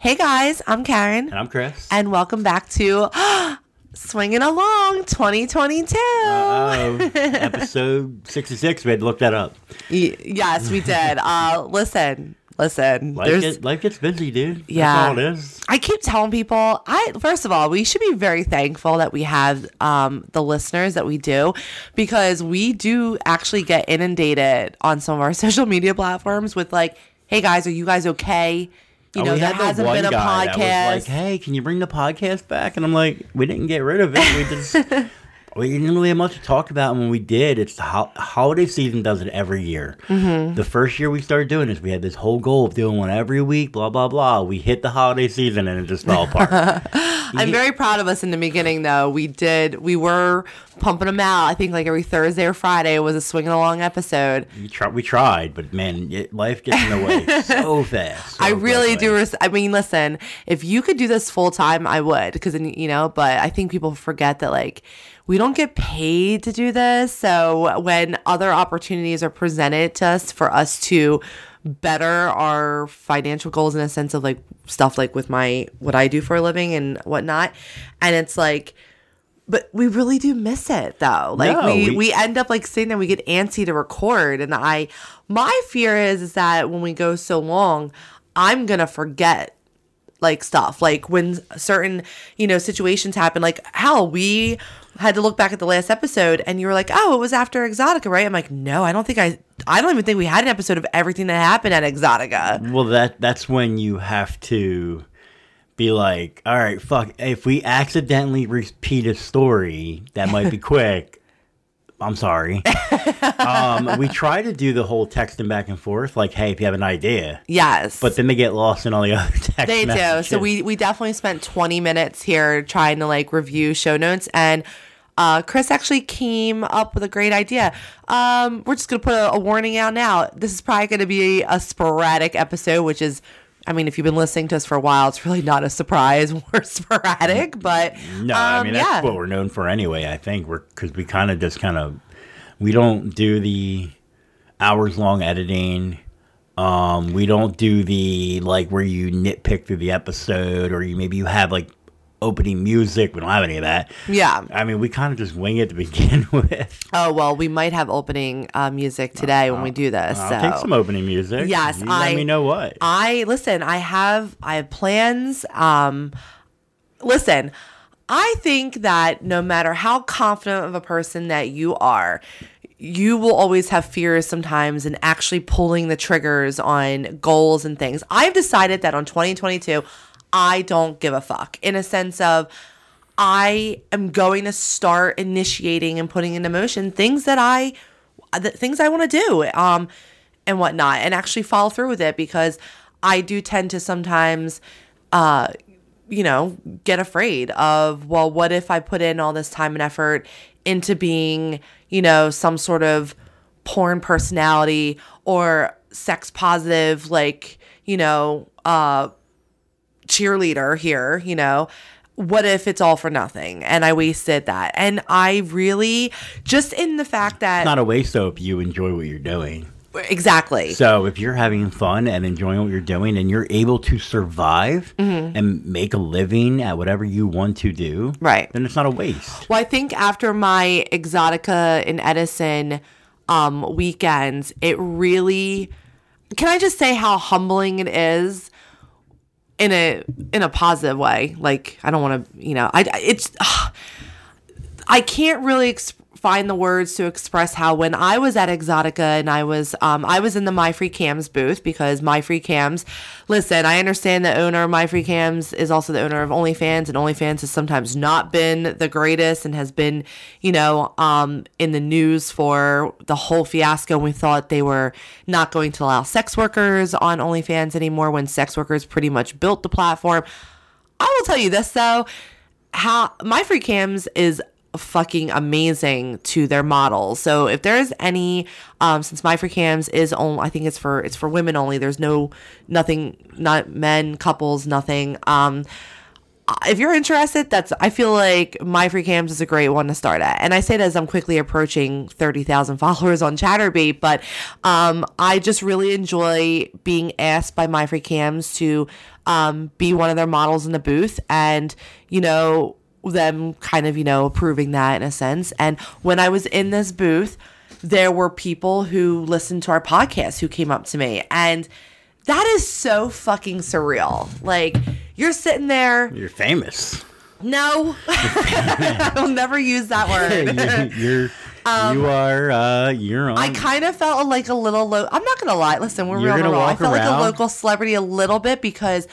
Hey guys, I'm Karen, And I'm Chris. and welcome back to Swinging Along 2022. Oh, episode 66. We had to look that up. Y- yes, we did. Uh, listen, listen. Life, get, life gets busy, dude. That's Yeah. all it is. I keep telling people, I first of all, we should be very thankful that we have um, the listeners that we do, because we do actually get inundated on some of our social media platforms with like, "Hey guys, are you guys okay?" You know, we there had that hasn't been a podcast. Like, hey, can you bring the podcast back? And I'm like, we didn't get rid of it. We just. We didn't really have much to talk about and when we did. It's the ho- holiday season does it every year. Mm-hmm. The first year we started doing this, we had this whole goal of doing one every week, blah, blah, blah. We hit the holiday season and it just fell apart. I'm very proud of us in the beginning, though. We did, we were pumping them out. I think like every Thursday or Friday was a swinging along episode. we, try- we tried, but man, it, life gets in the way so fast. so I really do. Res- I mean, listen, if you could do this full time, I would, because then you know. But I think people forget that like we don't get paid to do this. So when other opportunities are presented to us for us to better our financial goals in a sense of like stuff like with my what I do for a living and whatnot, and it's like. But we really do miss it though. Like No, we, we- we end up like sitting there, we get antsy to record. And I my fear is is that when we go so long, I'm gonna forget like stuff. Like when certain, you know, situations happen, like hell, we had to look back at the last episode and you were like, Oh, it was after Exotica, right? I'm like, no, I don't think I I don't even think we had an episode of everything that happened at Exotica. Well, that that's when you have to be like, all right, fuck. If we accidentally repeat a story, that might be quick. I'm sorry. um, we try to do the whole texting back and forth, like, hey, if you have an idea, Yes. but then they get lost in all the other text. They do. So we we definitely spent 20 minutes here trying to like review show notes and uh, Chris actually came up with a great idea. Um, we're just gonna put a, a warning out now. This is probably gonna be a sporadic episode, which is, I mean, if you've been listening to us for a while, it's really not a surprise. We're sporadic, but No, I um, mean that's yeah. what we're known for anyway. I think we're because we kind of just kind of we don't do the hours long editing. Um, we don't do the like where you nitpick through the episode or you maybe you have like opening music. We don't have any of that. yeah. I mean, we kind of just wing it to begin with. Oh well, we might have opening uh, music today when we do this. I'll so take some opening music. Yes, you I- let me know what. I listen, I have I have plans. Um listen, I think that no matter how confident of a person that you are, you will always have fears sometimes in actually pulling the triggers on goals and things. I've decided that on 2022, I don't give a fuck. In a sense of I am going to start initiating and putting into motion things that I the things I want to do um and whatnot and actually follow through with it because I do tend to sometimes uh you know get afraid of well what if I put in all this time and effort into being you know some sort of porn personality or sex positive like you know uh cheerleader here, you know. What if it's all for nothing and I wasted that? And I really just in the fact that It's Not a waste though if you enjoy what you're doing. exactly. So if you're having fun and enjoying what you're doing and you're able to survive Mm-hmm. and make a living at whatever you want to do, Right. then it's not a waste. Well, I think after my Exotica in Edison um, weekends, it really. Can I just say how humbling it is in a in a positive way? Like I don't want to, you know, I it's. I can't really ex- find the words to express how when I was at Exotica and I was um, I was in the My Free Cams booth because My Free Cams. Listen, I understand the owner of My Free Cams is also the owner of OnlyFans, and OnlyFans has sometimes not been the greatest and has been, you know, um, in the news for the whole fiasco. And We thought they were not going to allow sex workers on OnlyFans anymore when sex workers pretty much built the platform. I will tell you this though, how my free cams is fucking amazing to their models. So if there's any, um, since my free cams is only, I think it's for it's for women only. There's no nothing, not men, couples, nothing. Um, if you're interested, that's I feel like My Free Cams is a great one to start at. And I say that as I'm quickly approaching 30,000 followers on Chaturbate, but um, I just really enjoy being asked by My Free Cams to um, be one of their models in the booth and, you know, them kind of, you know, approving that in a sense. And when I was in this booth, there were people who listened to our podcast who came up to me and that is so fucking surreal. Like you're sitting there. You're famous. No, I'll never use that word. you're, you are uh, you're on. Um, I kind of felt like a little low. I'm not gonna lie. Listen, we're You're real raw. I felt like a local celebrity a little bit because,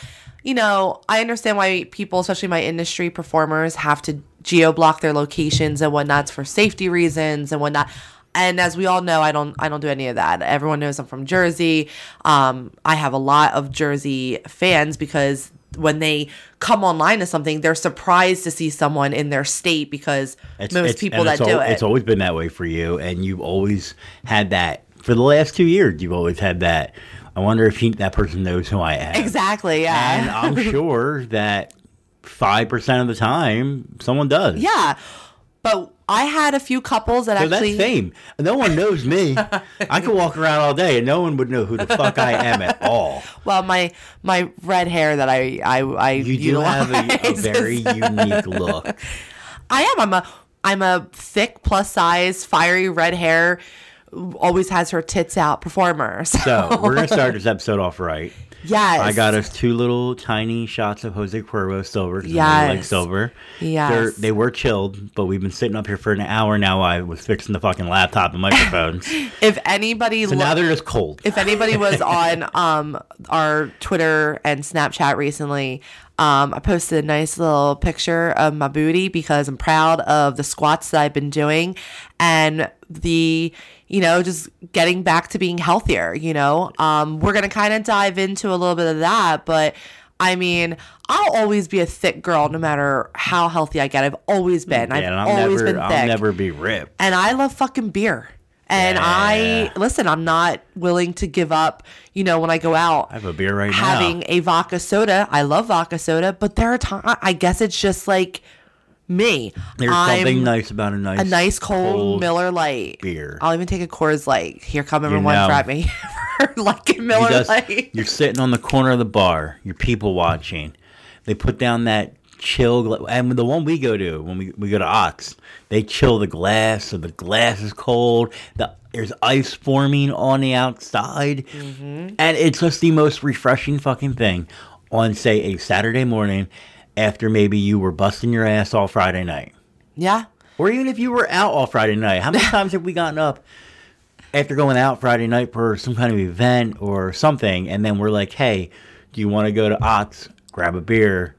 you know, I understand why people, especially my industry performers, have to geo block their locations and whatnot for safety reasons and whatnot. And as we all know, I don't I don't do any of that. Everyone knows I'm from Jersey. Um, I have a lot of Jersey fans because when they come online to something, they're surprised to see someone in their state because most people that it's do al- it. It's always been that way for you, and you've always had that for the last two years. You've always had that. I wonder if he, that person knows who I am. exactly, yeah. And I'm sure that five percent of the time, someone does. Yeah. But I had a few couples that So actually that's fame. No one knows me. I could walk around all day and no one would know who the fuck I am at all. well my my red hair that I I I You do have a, a very unique look. I am I'm a I'm a thick plus size fiery red hair always has her tits out performer. So, So we're gonna start this episode off right. yes. I got us two little tiny shots of Jose Cuervo silver. I really like silver. Yes. They're, they were chilled, but we've been sitting up here for an hour now. I was fixing the fucking laptop and microphones, so if anybody lo- now they're just cold. if anybody was on um our Twitter and Snapchat recently, um, I posted a nice little picture of my booty because I'm proud of the squats that I've been doing and the you know just getting back to being healthier. You know, um, we're gonna kind of dive into a little bit of that, but. I mean, I'll always be a thick girl no matter how healthy I get. I've always been. I've always never, been I'll never be ripped. and I love fucking beer. And I listen, I'm not willing to give up, you know, when I go out I have a beer right having now. Having a vodka soda. I love vodka soda, but there are times I guess it's just like me. There's I'm something nice about a nice, a nice cold, Miller Lite beer. I'll even take a Coors Light. Here come everyone know. at me for liking You Miller just- Light. you're sitting on the corner of the bar. You're people watching. They put down that chill, and the one we go to when we, we go to Ox, they chill the glass, so the glass is cold. The there's ice forming on the outside, Mm-hmm. and it's just the most refreshing fucking thing on say a Saturday morning after maybe you were busting your ass all Friday night. Yeah. Or even if you were out all Friday night. How many times have we gotten up after going out Friday night for some kind of event or something, and then we're like, hey, do you want to go to Ots, grab a beer,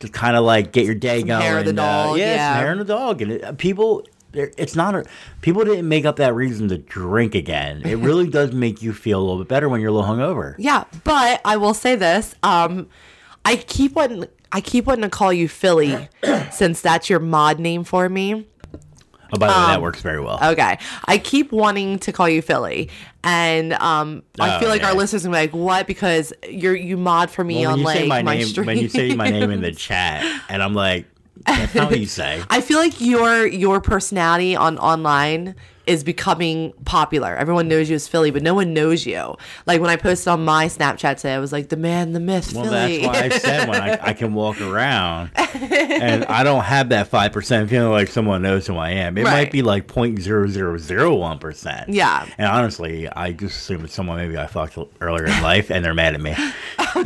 to kind of like get your day going? hair of the uh, dog, yeah, yeah. some hair and the dog. And it, people, it's not a, people didn't make up that reason to drink again. It really does make you feel a little bit better when you're a little hungover. Yeah, but I will say this. Um, I keep wanting I keep wanting to call you Philly since that's your mod name for me. Oh, by the way, Um, that works very well. Okay. I keep wanting to call you Philly. And um I Oh, feel like our listeners are gonna be like, what? Because you're you mod for me Well, on when you like say my, my name, stream. when you say my name in the chat, and I'm like, that's not what you say. I feel like your your personality on online is becoming popular. Everyone knows you as Philly, but no one knows you. Like when I posted on my Snapchat today, I was like the man, the myth, Well, Philly. that's why I said when I, I can walk around and I don't have that 5% feeling like someone knows who I am. It Right. might be like 0.0001%. Yeah. And honestly, I just assume it's someone maybe I fucked earlier in life and they're mad at me. oh,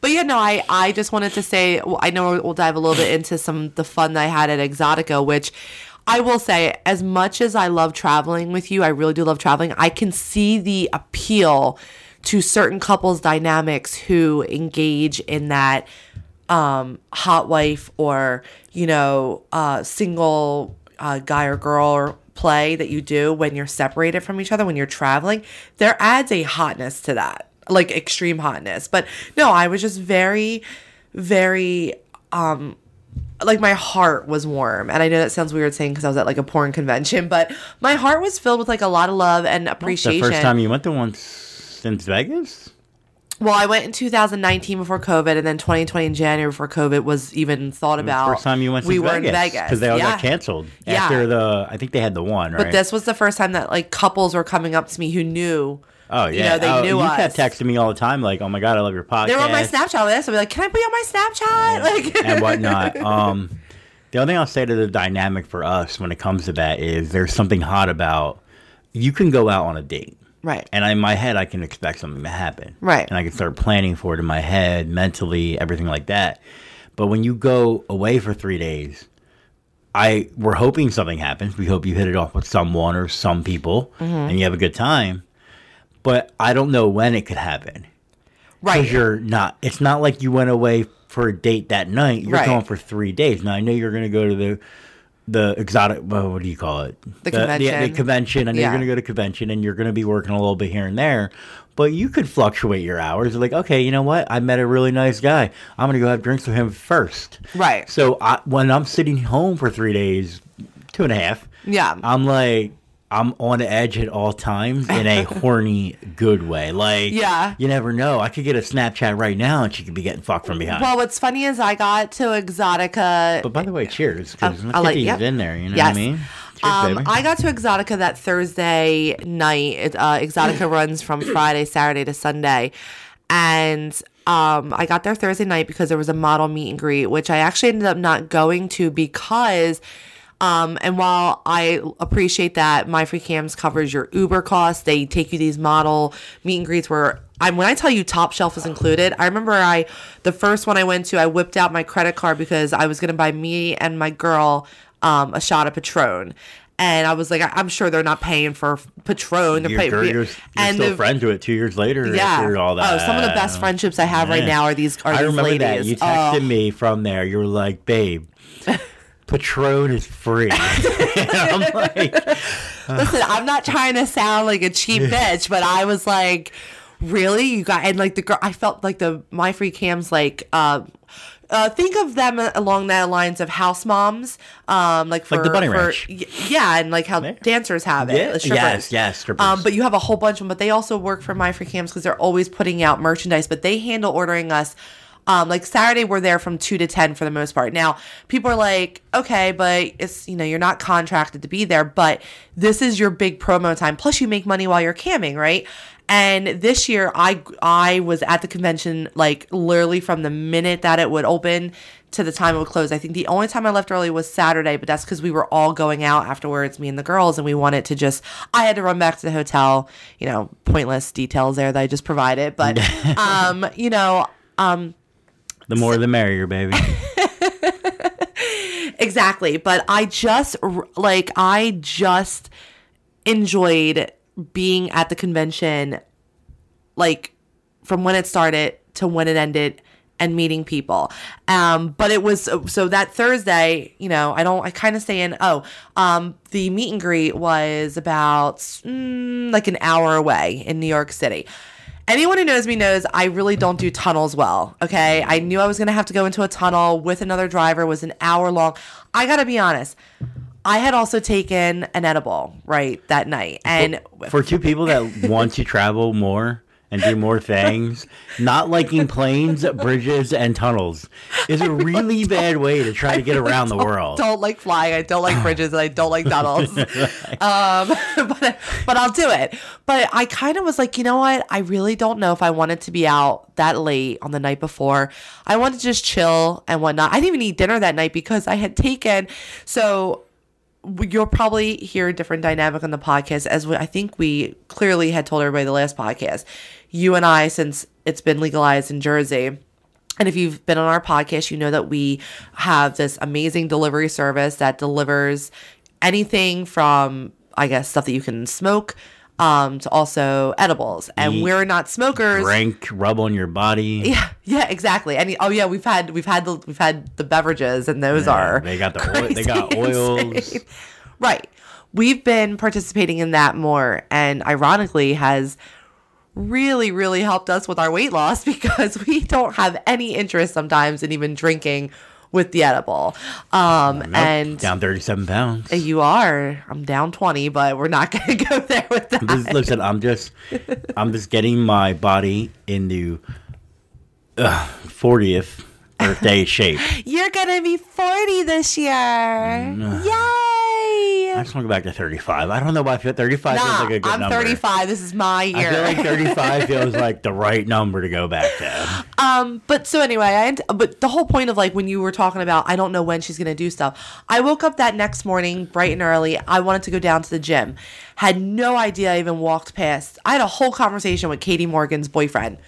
But yeah, no, I, I just wanted to say, well, I know we'll dive a little bit into some the fun that I had at Exotica, which I will say, as much as I love traveling with you, I really do love traveling. I can see the appeal to certain couples dynamics who engage in that um, hot wife or you know uh, single uh, guy or girl play that you do when you're separated from each other when you're traveling. There adds a hotness to that, like extreme hotness. But no, I was just very, very um like my heart was warm and i know that sounds weird saying because i was at like a porn convention but my heart was filled with like a lot of love and oh, The appreciation first time you went to one since Vegas? well, I went in 2019 before COVID, and then 2020 in January before COVID was even thought about. First time you went to we Vegas. were in Vegas Because they all yeah. got canceled. Yeah. After the, I think they had the one, right? But this was the first time that like couples were coming up to me who knew. Oh, you yeah. know, they oh, knew you us. kept texting me all the time, like, oh my God, I love your podcast. They were on my Snapchat with us. I'd be like, "Can I be on my Snapchat?" Like and whatnot. Um, the only thing I'll say to the dynamic for us when it comes to that is there's something hot about you can go out on a date. right, And in my head, I can expect something to happen. Right. And I can start planning for it in my head, mentally, everything like that. But when you go away for three days, I we're hoping something happens. We hope you hit it off with someone or some people Mm-hmm. and you have a good time. But I don't know when it could happen. right. Because you're not. It's not like you went away for a date that night. You're Right. going for three days. Now I know you're going to go to the the exotic. Well, what do you call it? The The, convention. convention. And Yeah. you're going to go to convention, and you're going to be working a little bit here and there. But you could fluctuate your hours. Like, okay, you know what? I met a really nice guy. I'm going to go have drinks with him first. Right. So I, when I'm sitting home for three days, two and a half, Yeah. I'm like, I'm on edge at all times in a horny, good way. Like, Yeah. you never know. I could get a Snapchat right now, and she could be getting fucked from behind. Well, what's funny is I got to Exotica. but by the way, cheers. Because I'll let- Nikki's yep. in there. You know Yes. what I mean? Cheers, Um, baby. I got to Exotica that Thursday night. It, uh, Exotica runs from Friday, Saturday to Sunday, and um, I got there Thursday night because there was a model meet and greet, which I actually ended up not going to because. Um, and while I appreciate that My Free Cams covers your Uber costs, they take you these model meet and greets where I'm when I tell you top shelf is included. I remember I the first one I went to, I whipped out my credit card because I was gonna buy me and my girl um, a shot of Patron. And I was like, I- I'm sure they're not paying for Patron. They're You're, paying, you're, you're, you're and still the- friends with it two years later yeah. all that. Oh, some of the best friendships I have right now are these are I these remember ladies. that. You Oh. texted me from there. You were like, babe, Patron is free. I'm like, Listen, I'm not trying to sound like a cheap bitch, but I was like, really? You got and like the girl I felt like the my free cams like uh uh, think of them along that lines of house moms, um, like for Like the Bunny for- Ranch. y- yeah, and like how dancers have it, Yeah. Yes, yes, strippers. Um, but you have a whole bunch of them, but they also work for My Free Cams because they're always putting out merchandise. But they handle ordering us. Um, like Saturday, we're there from two to ten for the most part. Now, people are like, okay, but it's you know you're not contracted to be there, but this is your big promo time. Plus, you make money while you're camming, right? And this year, I I was at the convention like literally from the minute that it would open to the time it would close. I think the only time I left early was Saturday, but that's because we were all going out afterwards, me and the girls, and we wanted to just. I had to run back to the hotel. You know, pointless details there that I just provided, but um, you know, um, the more the merrier, baby. exactly. But I just like I just enjoyed being at the convention, like from when it started to when it ended and meeting people. Um, but it was so that Thursday, you know, I don't, I kind of stay in. Oh, um, the meet and greet was about mm, like an hour away in New York City. Anyone who knows me knows I really don't do tunnels well. Okay. I knew I was going to have to go into a tunnel with another driver, was an hour long. I got to be honest. I had also taken an edible, right, that night. And For two people that want to travel more and do more things, not liking planes, bridges, and tunnels is a really bad way to try to get around the world. don't like flying. I don't like bridges. and I don't like tunnels. um, but but I'll do it. But I kind of was like, you know what? I really don't know if I wanted to be out that late on the night before. I wanted to just chill and whatnot. I didn't even eat dinner that night because I had taken so. You'll probably hear a different dynamic on the podcast, as we, I think we clearly had told everybody the last podcast. You and I, since it's been legalized in Jersey, and if you've been on our podcast, you know that we have this amazing delivery service that delivers anything from, I guess, stuff that you can smoke um, to also edibles. And Eat, we're not smokers. Drink, rub on your body. Yeah, yeah, exactly. And oh yeah, we've had we've had the we've had the beverages, and those are They got the oil, they got oils. insane. Right. We've been participating in that more, and ironically, has really, really helped us with our weight loss because we don't have any interest sometimes in even drinking with the edible. Um, Nope, and down 37 pounds. you are. I'm down 20, but we're not going to go there with that. Just- listen, I'm just, I'm just getting my body into uh, 40th birthday shape. You're going to be 40 this year. Yay! I just want to go back to 35. I don't know why I feel 35 feels like a good number. I'm 35. This is my year. I feel like 35 feels like the right number to go back to. Um, but so anyway, I but the whole point of like when you were talking about I don't know when she's gonna do stuff. I woke up that next morning bright and early. I wanted to go down to the gym. Had no idea I even walked past. I had a whole conversation with Katie Morgan's boyfriend.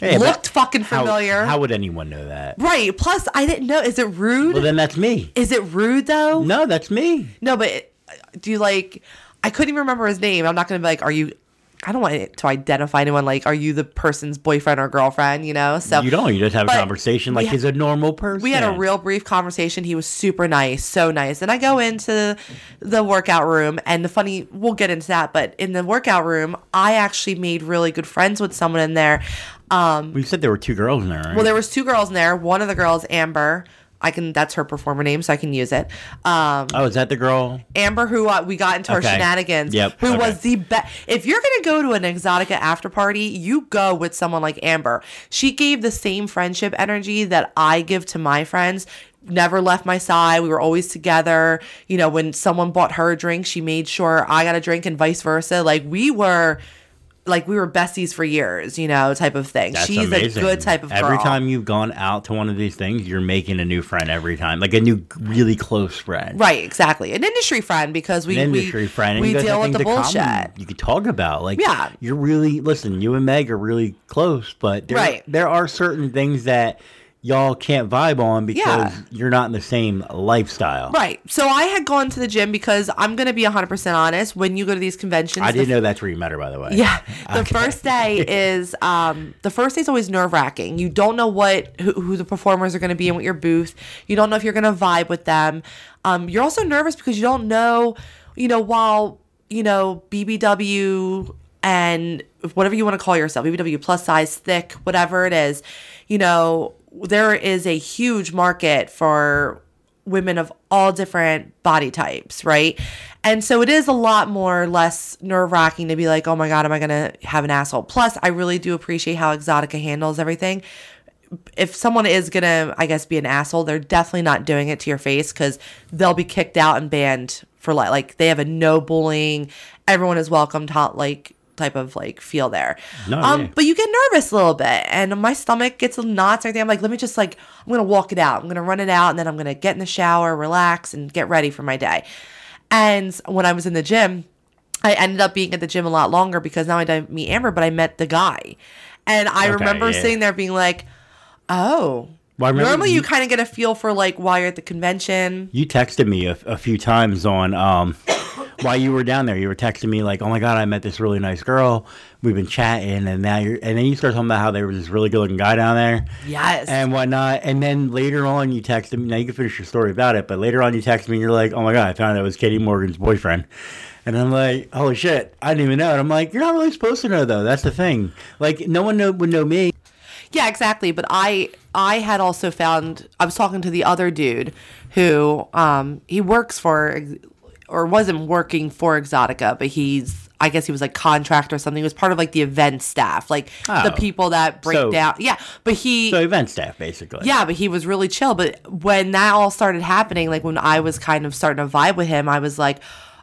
Hey, Looked fucking familiar. How, would anyone know that? right. Plus, I didn't know. Is it rude? Well, then that's me. Is it rude though? No, that's me. No, but do you like? I couldn't even remember his name. I'm not gonna be like, are you? I don't want it to identify anyone. Like, are you the person's boyfriend or girlfriend? You know. So You don't. You just have a conversation like we ha- he's a normal person. we had a real brief conversation. He was super nice, so nice. And I go into the workout room, and the funny, we'll get into that, but in the workout room, I actually made really good friends with someone in there. Um, We said there were two girls in there, right? well, there was two girls in there. One of the girls, Amber. I can. That's her performer name, so I can use it. Um, oh, is that the girl? Amber, who uh, we got into our shenanigans, Yep, who okay. was the best. If you're gonna go to an Exotica after party, you go with someone like Amber. She gave the same friendship energy that I give to my friends. Never left my side. We were always together. You know, when someone bought her a drink, she made sure I got a drink, and vice versa. Like we were. Like we were besties for years, you know, type of thing. That's She's amazing. a good type of girl. Every time you've gone out to one of these things, you're making a new friend every time, like a new, really close friend. right? Exactly, an industry friend because we An we, industry friend. And we you guys deal with the bullshit. You could talk about like Yeah. You're really listen. You and Meg are really close, but there, Right. there are certain things that y'all can't vibe on because Yeah. you're not in the same lifestyle. Right. So I had gone to the gym because I'm going to be 100% honest. When you go to these conventions, I didn't know that's where you met her, by the way. Yeah. The Okay. first day is um the first day is always nerve wracking. You don't know what who, who the performers are going to be in with your booth. You don't know if you're going to vibe with them. Um, you're also nervous because you don't know, you know, while you know BBW and whatever you want to call yourself, BBW plus size, thick, whatever it is, you know, there is a huge market for women of all different body types, right? And so it is a lot more less nerve wracking to be like, oh my God, am I going to have an asshole? Plus, I really do appreciate how Exotica handles everything. If someone is going to, I guess, be an asshole, they're definitely not doing it to your face because they'll be kicked out and banned for like, like they have a no bullying, everyone is welcome to like type of like feel there. No, um, yeah. but you get nervous a little bit and my stomach gets a knots and everything. I'm like, let me just like, I'm to walk it out. I'm to run it out and then I'm to get in the shower, relax and get ready for my day. And when I was in the gym, I ended up being at the gym a lot longer because now I I meet Amber, but I met the guy. And I Okay, remember yeah. sitting there being like, oh, Well, normally you, you- kind of get a feel for like why you're at the convention. You texted me a, a few times on um, while you were down there. You were texting me like, "Oh my god, I met this really nice girl. We've been chatting, and now you're." And then you start talking about how there was this really good looking guy down there. Yes. and whatnot. And then later on, you texted me. Now you can finish your story about it, but later on, you texted me and you're like, "Oh my god, I found out it was Katie Morgan's boyfriend." And I'm like, "Holy shit, I didn't even know." And I'm like, "You're not really supposed to know, though. That's the thing. Like, no one know, would know me." Yeah, exactly. But I I had also found I was talking to the other dude who um he works for or wasn't working for Exotica, but he's I guess he was like contract or something. He was part of like the event staff, like the Oh. people that break So- down. Yeah, but he So event staff, basically. yeah, but he was really chill. But when that all started happening, like when I was kind of starting to vibe with him, I was like,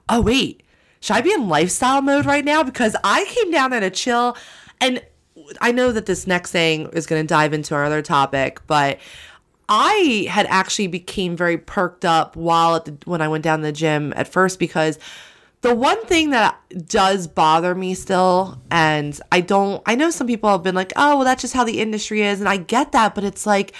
oh, wait, should I be in lifestyle mode right now? Because I came down there to chill. And I know that this next thing is going to dive into our other topic, but I had actually became very perked up while at the, when I went down to the gym at first because the one thing that does bother me still, and I don't, I know some people have been like, oh, well, that's just how the industry is. And I get that, but it's like,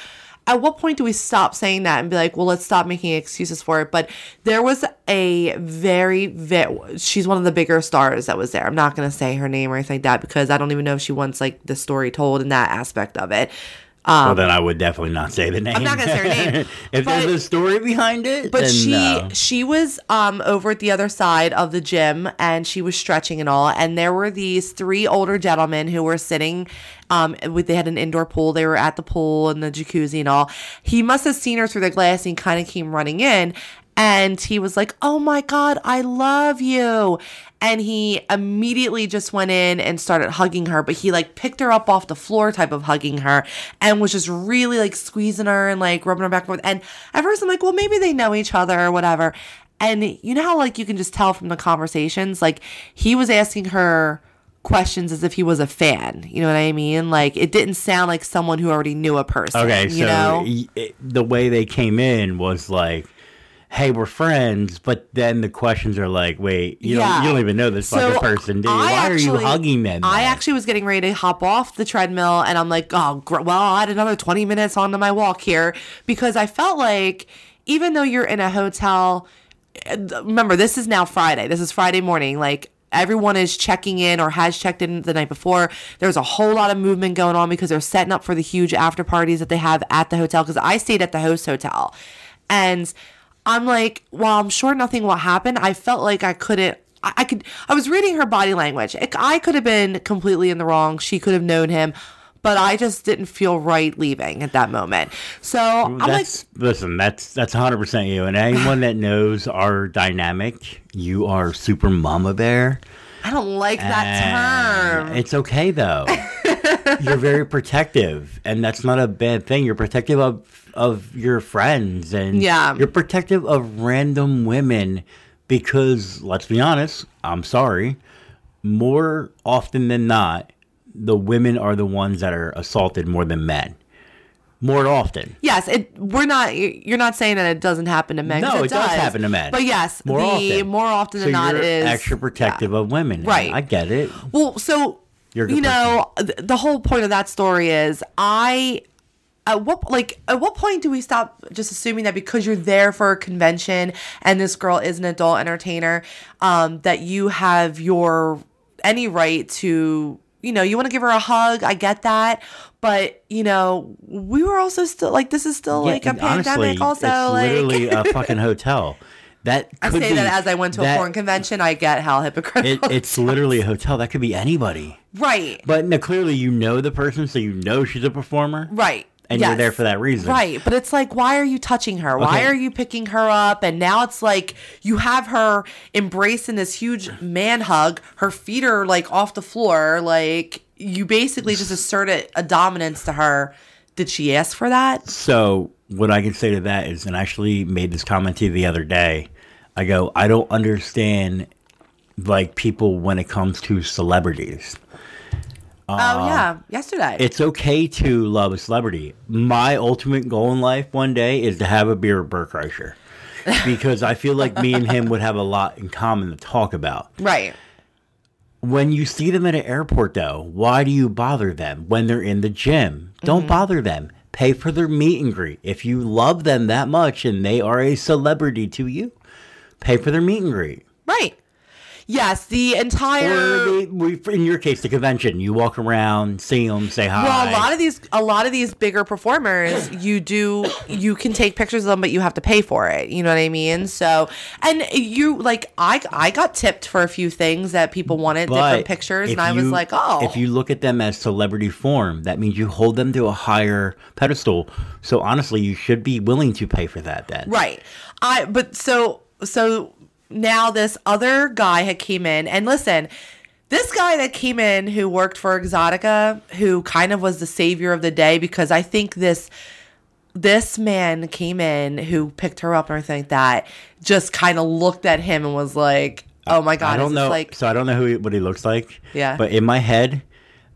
at what point do we stop saying that and be like, well, let's stop making excuses for it? But there was a very, very, she's one of the bigger stars that was there. I'm not going to say her name or anything like that because I don't even know if she wants like the story told in that aspect of it. Well, then I would definitely not say the name. I'm not gonna say her name, if but- there's a story behind it, But she no. she was um over at the other side of the gym and she was stretching and all and there were these three older gentlemen who were sitting um with they had an indoor pool they were at the pool and the jacuzzi and all he must have seen her through the glass and he kind of came running in and he was like oh my god I love you and he immediately just went in and started hugging her but he like picked her up off the floor type of hugging her and was just really like squeezing her and like rubbing her back and forth. And at first i'm like well maybe they know each other or whatever. And you know how like you can just tell from the conversations? Like he was asking her questions as if he was a fan. You know what i mean? Like it didn't sound like someone who already knew a person Okay, so you know? y- it, the way they came in was like, "Hey, we're friends," but then the questions are like, "Wait, you don't you don't even know this fucking person, do you? I Why are you hugging them?" I then?" actually was getting ready to hop off the treadmill, and I'm like, oh, gr- well, I'll add another 20 minutes onto my walk here because I felt like even though you're in a hotel, uh, remember this is now Friday. This is Friday morning. Like everyone is checking in or has checked in the night before. There's a whole lot of movement going on because they're setting up for the huge after parties that they have at the hotel. Because I stayed at the host hotel, and I'm like, while I'm sure nothing will happen, I felt like I couldn't. I I could. I was reading her body language. I could have been completely in the wrong. She could have known him, but I just didn't feel right leaving at that moment. So I'm like, that's listen. That's that's hundred percent you. And anyone that knows our dynamic, you are super mama bear. I don't like that term. It's okay though. You're very protective, and that's not a bad thing. You're protective of of your friends, and Yeah. you're protective of random women because let's be honest. I'm sorry. More often than not, the women are the ones that are assaulted more than men. More often. Yes, it. We're not. You're not saying that it doesn't happen to men. No, it does happen to men. But yes, More the often. more often So than not you're is extra protective of women. Right. I get it. Well, so You're you know, th- the whole point of that story is I at what like at what point do we stop just assuming that because you're there for a convention and this girl is an adult entertainer, um, that you have your any right to you know, you want to give her a hug. I get that. But, you know, we were also still like this is still like a and pandemic also it's like literally a fucking hotel. That I say be, that as I went to a that- porn convention, I get how It, hypocritical. it's literally a hotel. That could be anybody. right. But now clearly, you know the person, so you know she's a performer. Right. And you're there for that reason. Right. But it's like, why are you touching her? Why Okay. are you picking her up? And now it's like you have her embracing this huge man hug. Her feet are like off the floor. Like you basically just asserted a dominance to her. Did she ask for that? So what I can say to that is, and I actually made this comment to you the other day. I go, I don't understand like people when it comes to celebrities. oh, yeah. Yesterday. It's okay to love a celebrity. My ultimate goal in life one day is to have a beer with Bert Kreischer. Because I feel like me and him would have a lot in common to talk about. right. When you see them at an airport, though, why do you bother them when they're in the gym? Don't Mm-hmm. bother them. Pay for their meet and greet. If you love them that much and they are a celebrity to you, pay for their meet and greet. Right. Yes. The entire. They, in your case, the convention. You walk around, see them, say hi. Well, a lot of these, a lot of these bigger performers, you do, you can take pictures of them, but you have to pay for it. You know what I mean? So, and you like, I, I got tipped for a few things that people wanted different pictures, and I was like, oh, If you look at them as celebrity form, that means you hold them to a higher pedestal. So honestly, you should be willing to pay for that then. right. I, but so, so now this other guy had came in, and listen. This guy that came in who worked for Exotica, who kind of was the savior of the day, because I think this this man came in who picked her up and everything like that, just kind of looked at him and was like, "Oh my god!" I don't know. Like, so I don't know who he, what he looks like. Yeah. But in my head,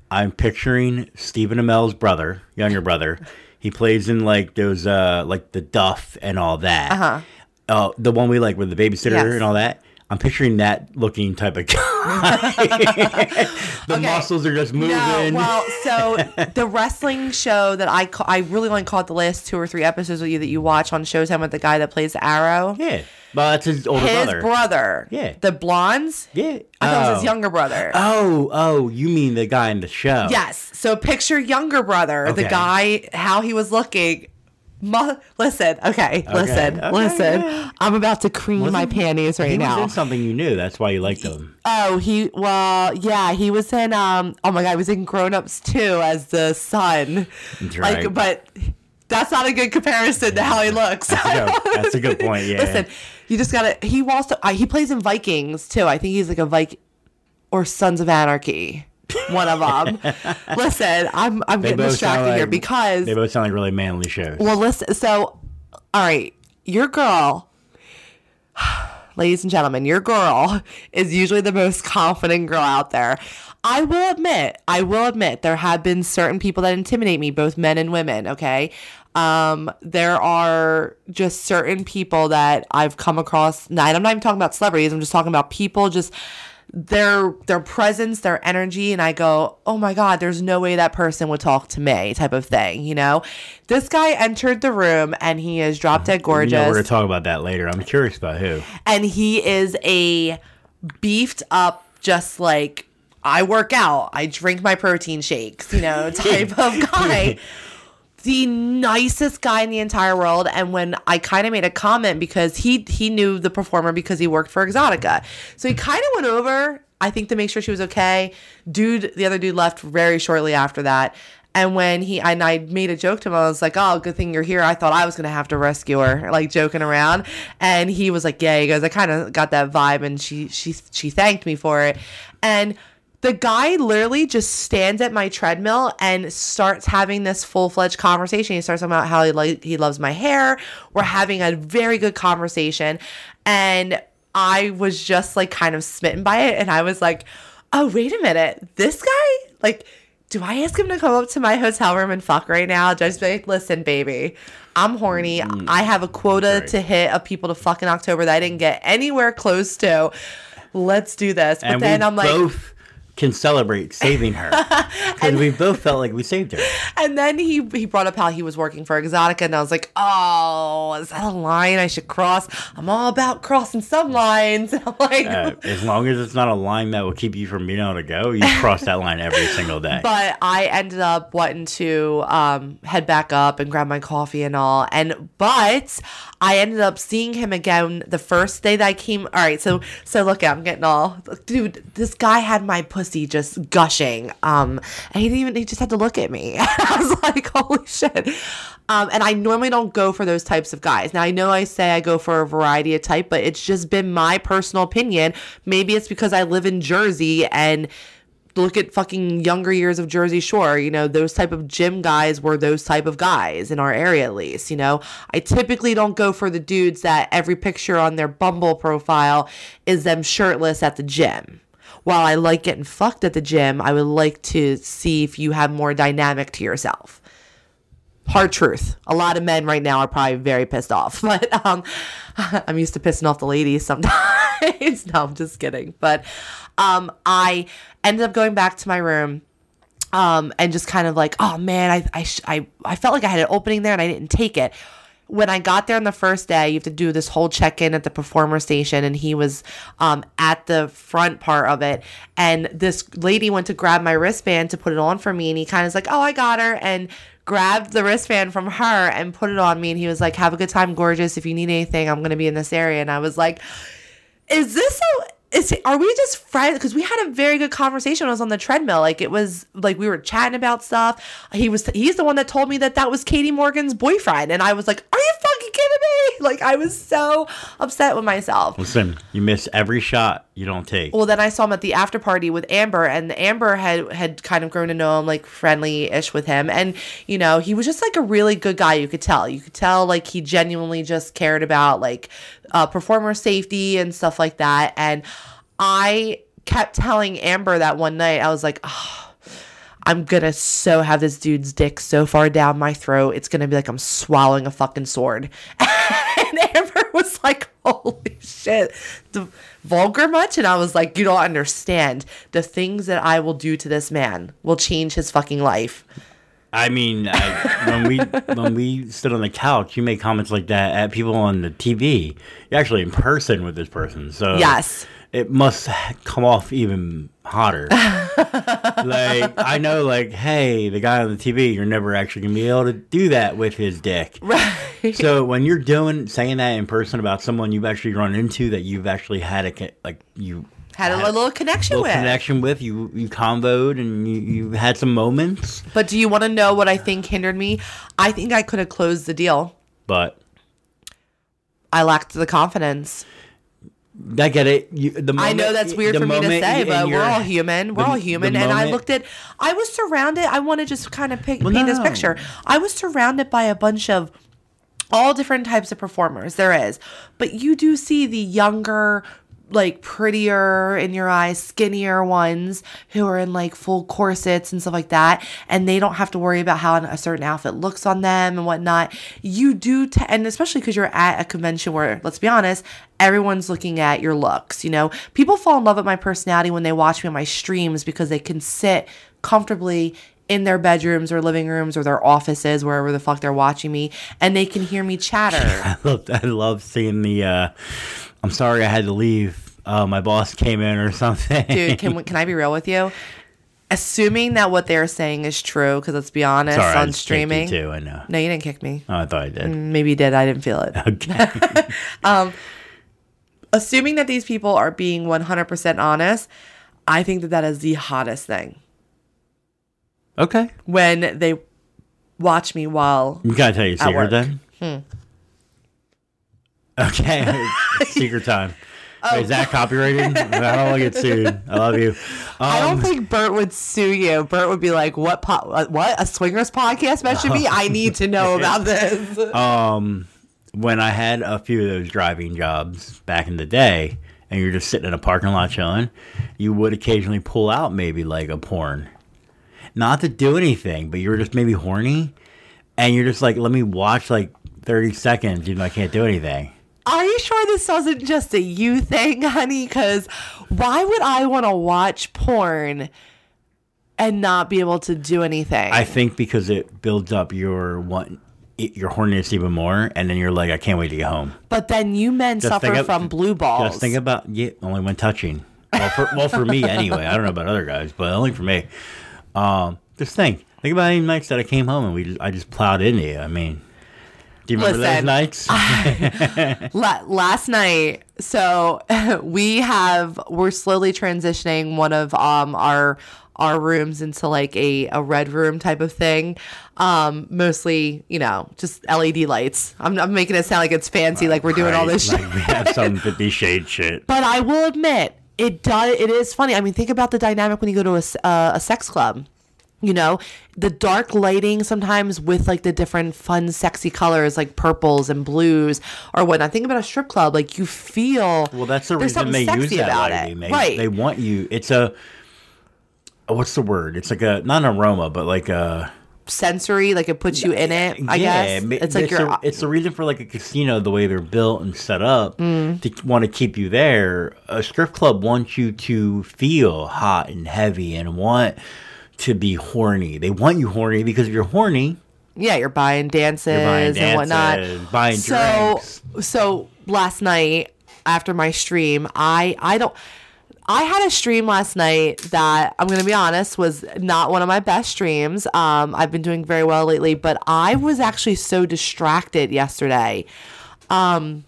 I'm picturing Stephen Amell's brother, younger brother. He plays in like those, uh, like the Duff and all that. Uh-huh. Uh, the one we like with the babysitter Yes. and all that. I'm picturing that looking type of guy. the Okay. muscles are just moving. No, well, so the wrestling show that I ca- I really only caught the last two or three episodes with you that you watch on Showtime with the guy that plays Arrow. yeah, well, that's his older His brother. brother. Yeah. The blondes. yeah, I thought it was Oh. his younger brother. Oh, oh, you mean the guy in the show? Yes. So picture younger brother, the guy, how he was looking. Listen, okay, listen, okay, listen. yeah. I'm about to cream my Wasn't- panties right He was now. in something you knew. That's why you liked him. Oh, he well, yeah, he was in um oh my god, he was in Grown Ups 2 as the son. That's Like right. but that's not a good comparison to how he looks. That's a good, that's a good point. Yeah. Listen, you just gotta. He also uh, he plays in Vikings too. I think he's like a Viking or Sons of Anarchy. One of them. listen, I'm I'm getting both sound distracted here because They both sound like really manly shows. well, listen. So, all right, your girl, ladies and gentlemen, your girl is usually the most confident girl out there. I will admit, I will admit, there have been certain people that intimidate me, both men and women. Okay. Um, there are just certain people that I've come across. And I'm not even talking about celebrities. I'm just talking about people just their their presence, their energy, and I go, oh my god, there's no way that person would talk to me, type of thing. You know, this guy entered the room and he is drop dead You gorgeous, know, we're gonna talk about that later. I'm curious about who. and he is a beefed up, just like I work out, I drink my protein shakes, you know, type of guy. the nicest guy in the entire world and when i kind of made a comment because he he knew the performer because he worked for exotica so he kind of went over i think to make sure she was okay dude the other dude left very shortly after that and when he and I made a joke to him, I was like, "Oh, good thing you're here." I thought I was gonna have to rescue her, like joking around. And he was like, "Yeah." He goes, "I kind of got that vibe," and she she she thanked me for it. And the guy literally just stands at my treadmill and starts having this full-fledged conversation. He starts talking about how he like he loves my hair. We're having a very good conversation. And I was just like kind of smitten by it. And I was like, oh, wait a minute. This guy, like, do I ask him to come up to my hotel room and fuck right now? Just be like, listen, baby, I'm horny. Mm, I have a quota. Right. to hit of people to fuck in October that I didn't get anywhere close to. Let's do this. But And then I'm like, both can celebrate saving her because we both felt like we saved her. And then he he brought up how he was working for Exotica, and I was like, "Oh, is that a line I should cross? I'm all about crossing some lines." And I'm like, Uh, as long as it's not a line that will keep you from being able to go, you cross that line every single day. but I ended up wanting to um, head back up and grab my coffee and all. And but I ended up seeing him again the first day that I came. All right, so so look, I'm getting all dude. This guy had my pussy just gushing. Um, and he didn't even. He just had to look at me. I was like, holy shit. Um, and I normally don't go for those types of guys. Now I know I say I go for a variety of type, but it's just been my personal opinion. Maybe it's because I live in Jersey and look at fucking younger years of Jersey Shore, you know, those type of gym guys were those type of guys in our area at least, you know. I typically don't go for the dudes that every picture on their Bumble profile is them shirtless at the gym. While I like getting fucked at the gym, I would like to see if you have more dynamic to yourself hard truth. A lot of men right now are probably very pissed off, but um, I'm used to pissing off the ladies sometimes. no, I'm just kidding. But um, I ended up going back to my room. Um, and just kind of like, oh man, I I, sh- I I felt like I had an opening there and I didn't take it. When I got there on the first day, you have to do this whole check in at the performer station, and he was um, at the front part of it. And this lady went to grab my wristband to put it on for me, and he kind of was like, "Oh, I got her," and grabbed the wristband from her and put it on me. And he was like, "Have a good time, gorgeous. If you need anything, I'm gonna be in this area." And I was like, is this a is are we just friends? Because we had a very good conversation when I was on the treadmill. Like it was like we were chatting about stuff. He was he's the one that told me that that was Katie Morgan's boyfriend. And I was like are you fucking kidding me? Like I was so upset with myself. Listen, you miss every shot you don't take. well, then I saw him at the after party with Amber, and Amber had had kind of grown to know him like friendly ish with him, and you know he was just like a really good guy. You could tell, you could tell like he genuinely just cared about like uh, performer safety and stuff like that. And I kept telling Amber that one night, I was like, oh, I'm gonna so have this dude's dick so far down my throat, it's gonna be like I'm swallowing a fucking sword. and was like, holy shit. The vulgar much? And I was like, you don't understand. The things that I will do to this man will change his fucking life. I mean, I, when we when we stood on the couch, you make comments like that at people on the TV. You're actually in person with this person, so Yes. It must come off even hotter. like I know, like, hey, the guy on the TV, you're never actually gonna be able to do that with his dick. Right. So when you're doing saying that in person about someone you've actually run into that you've actually had a like you Had a little connection little with. connection with you you convoed and you, you had some moments, But do you want to know what I think hindered me? I think I could have closed the deal. but I lacked the confidence. I get it. You, the I know that's weird for me to say, but we're all human. We're the- all human. And I looked at, I was surrounded, I want to just kind of pick, Well, paint this picture. I was surrounded by a bunch of all different types of performers. There is. But you do see the younger, like prettier in your eyes, skinnier ones who are in like full corsets and stuff like that. And they don't have to worry about how a certain outfit looks on them and whatnot. You do, t- and especially because you're at a convention where, let's be honest, everyone's looking at your looks. You know, people fall in love with my personality when they watch me on my streams because they can sit comfortably in their bedrooms or living rooms or their offices, wherever the fuck they're watching me, and they can hear me chatter. I love I love seeing the. Uh, I'm sorry I had to leave. Uh, my boss came in or something. Dude, can can I be real with you? Assuming that what they're saying is true, because let's be honest, sorry, I on just kicked you too. I know. No, you didn't kick me. Oh, I thought I did. Maybe you did. I didn't feel it. Okay. Assuming that these people are being 100% honest, I think that that is the hottest thing. okay. When they watch me while You gotta tell you a secret then. Hmm. Okay. secret time. Wait, is that Oh. copyrighted? I don't want to get sued. I love you. I don't Um, think Bert would sue you. Bert would be like, "What? Po- what? A swingers podcast mentioned me? I need to know about this." um, when I had a few of those driving jobs back in the day, and you're just sitting in a parking lot chilling, you would occasionally pull out maybe like a porn, not to do anything, but you're just maybe horny, and you're just like, let me watch like 30 seconds, even though I can't do anything. Are you sure this wasn't just a you thing, honey? Because why would I want to watch porn and not be able to do anything? I think because it builds up your one. Your horniness even more, and then you're like, I can't wait to get home. but then you men Just suffer of- from blue balls. Just think about yeah, only when touching. Well, for, well, for me anyway. I don't know about other guys, but only for me. Um, just think. Think about any nights that I came home and we I just plowed into you. I mean, do you remember those Listen, nights? La- last night so we have we're slowly transitioning one of um our our rooms into like a, a red room type of thing. Um mostly you know just led lights. I'm, I'm making it sound like it's fancy like we're doing all this shit. Like we have some Fifty Shade shit. but i will admit it does it is funny. I mean think about the dynamic when you go to a, uh, a sex club you know the dark lighting sometimes with like the different fun sexy colors like purples and blues or whatnot think about a strip club like you feel Well, that's the reason they use that lighting. They, right they want you. It's a what's the word? It's like a not an aroma, but like a sensory like it puts you in it i guess ma- it's like it's, your a, it's the reason for like a casino the way they're built and set up Mm. to want to keep you there. A strip club wants you to feel hot and heavy and want to be horny. They want you horny because if you're horny, yeah you're buying dances, you're buying and whatnot buying so drinks. so last night after my stream i i don't I had a stream last night that I'm gonna be honest was not one of my best streams. Um, I've been doing very well lately, but I was actually so distracted yesterday. Um,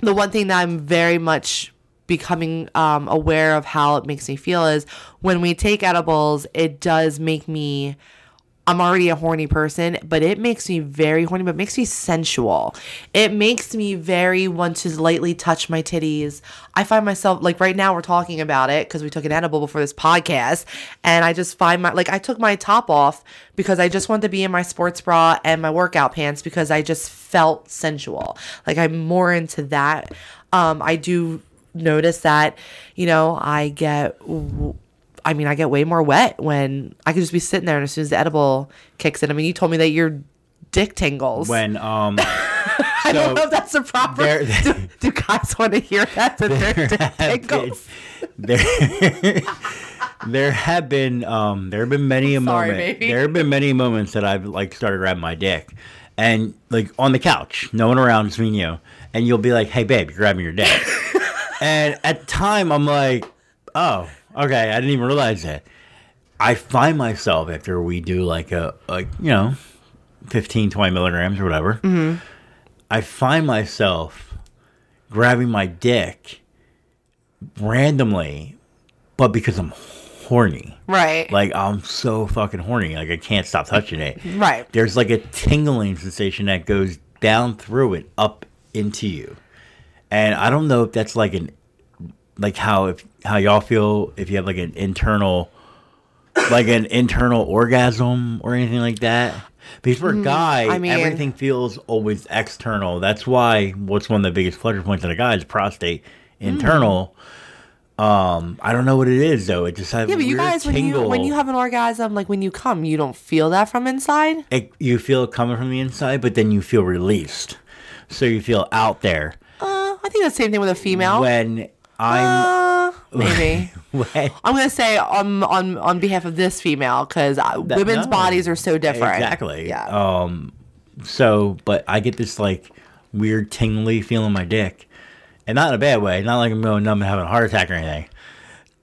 the one thing that I'm very much becoming um, aware of how it makes me feel is when we take edibles, it does make me. I'm already a horny person, but it makes me very horny, but it makes me sensual. It makes me very want to lightly touch my titties. I find myself like right now we're talking about it because we took an edible before this podcast, and I just find my like I took my top off because I just wanted to be in my sports bra and my workout pants because I just felt sensual. Like I'm more into that. Um, I do notice that, you know, I get I mean, I get way more wet when I could just be sitting there, and as soon as the edible kicks in, I mean, you told me that your dick tingles. When um, I don't know if that's a proper. there- do, do guys want to hear that? That There have been- there, there have been um, there have been many a Sorry, moment. baby. There have been many moments that I've like started grabbing my dick, and like on the couch, no one around, just me and you, and you'll be like, "Hey, babe, you're grabbing your dick," and at the time, I'm like, "Oh, okay, I didn't even realize that." I find myself after we do like a like you know, 15, 20 milligrams or whatever. Mm-hmm. I find myself grabbing my dick randomly, but because I'm horny. Right. Like I'm so fucking horny, like I can't stop touching it. right. There's like a tingling sensation that goes down through it up into you, and I don't know if that's like an like how if how y'all feel if you have like an internal like an internal orgasm or anything like that. Because for a guy, Mm, I mean- everything feels always external. That's why what's one of the biggest pleasure points of a guy is prostate internal. Um, I don't know what it is though. It just has Mm. Yeah, but you guys, when you when you have an orgasm, like when you come, you don't feel that from inside. it, you feel it coming from the inside, but then you feel released. So you feel out there. Uh, I think that's the same thing with a female. When I'm uh, maybe. I'm gonna say on on on behalf of this female because women's no. bodies are so different. exactly. Yeah. Um. So, but I get this like weird tingly feeling in my dick, and not in a bad way. Not like I'm going numb and having a heart attack or anything.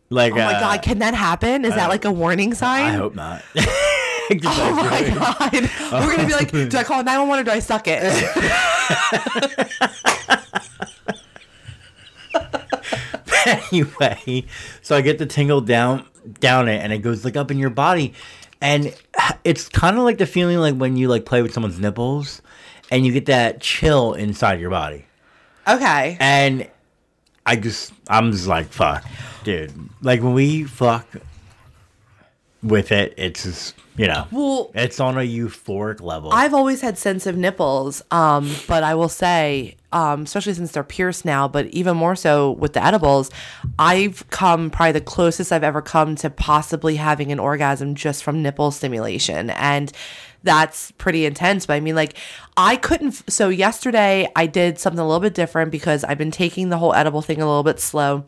Like, oh my uh, god, can that happen? Is that like a warning sign? I hope not. Oh my god. We're gonna be like, do I call 911 or do I suck it? anyway, so I get the tingle down down it, and it goes like up in your body, and it's kind of like the feeling like when you like play with someone's nipples, and you get that chill inside your body, okay. and I just I'm just like fuck, dude. Like when we fuck with it, it's just you know, Well, it's on a euphoric level. I've always had sensitive nipples, um, but I will say, um, especially since they're pierced now, but even more so with the edibles, I've come probably the closest I've ever come to possibly having an orgasm just from nipple stimulation. And that's pretty intense. But I mean, like, I couldn't. So, yesterday I did something a little bit different because I've been taking the whole edible thing a little bit slow.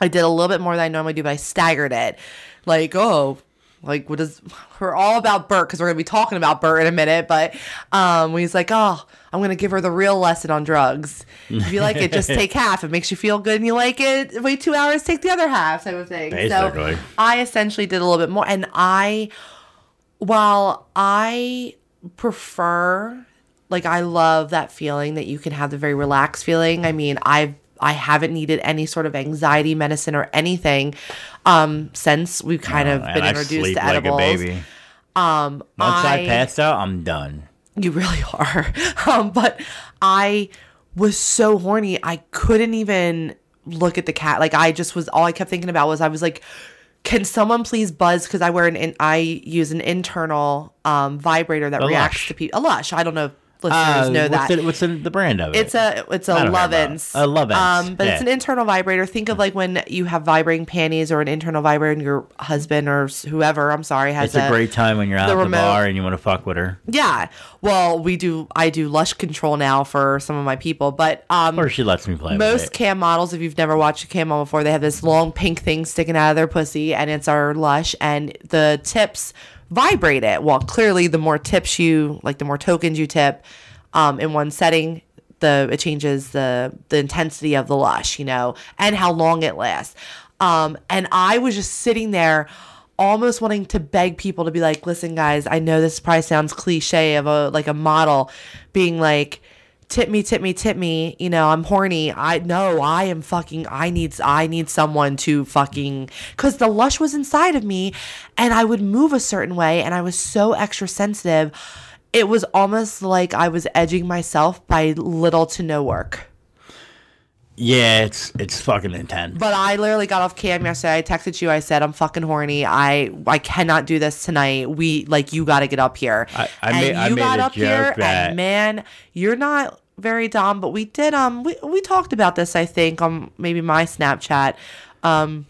I did a little bit more than I normally do, but I staggered it. Like, oh, like what is we're all about Bert because we're gonna be talking about Bert in a minute. But um, when he's like, oh, I'm gonna give her the real lesson on drugs. If you like it, just take half. It makes you feel good, and you like it. Wait two hours, take the other half, type of thing. Basically. So I essentially did a little bit more, and I, while I prefer like I love that feeling that you can have the very relaxed feeling. I mean, I've I haven't needed any sort of anxiety medicine or anything um since we've kind of been introduced to edibles. baby. Um Once I, I pass out, I'm done. you really are. Um, but I was so horny, I couldn't even look at the cat. Like I just was all I kept thinking about was I was like, can someone please buzz? Because I wear an in, I use an internal um, vibrator that A reacts Lush. to people. A lush. I don't know if listeners Uh, know what's that. The, what's the, the brand of it? It's a it's a don't care about it. A Lovense, Um, but it's an internal vibrator. Think of like when you have vibrating panties or an internal vibrator, and your husband or whoever, I'm sorry, has It's a great time when you're out the at the remote- bar and you want to fuck with her. Yeah. Well, we do. I do lush control now for some of my people, but um, Or she lets me play with most cam models, if you've never watched a cam model before, they have this long pink thing sticking out of their pussy, and it's our lush, and the tips vibrate it. Well, clearly, the more tips you like, the more tokens you tip um, in one setting, the it changes the the intensity of the lush, you know, and how long it lasts. Um, and I was just sitting there almost wanting to beg people to be like, listen, guys, I know this probably sounds cliche of a like a model being like, tip me, tip me, tip me. You know, I'm horny. I know I am fucking. I need. I need someone to fucking. Because the lush was inside of me, and I would move a certain way, and I was so extra sensitive. It was almost like I was edging myself by little to no work. Yeah, it's it's fucking intense. But I literally got off cam yesterday. I texted you. I said I'm fucking horny. I I cannot do this tonight. We like you got to get up here. I- I and made- I you made got up here, and man, you're not very dumb. But we did um we we talked about this. I think on maybe my Snapchat. Um,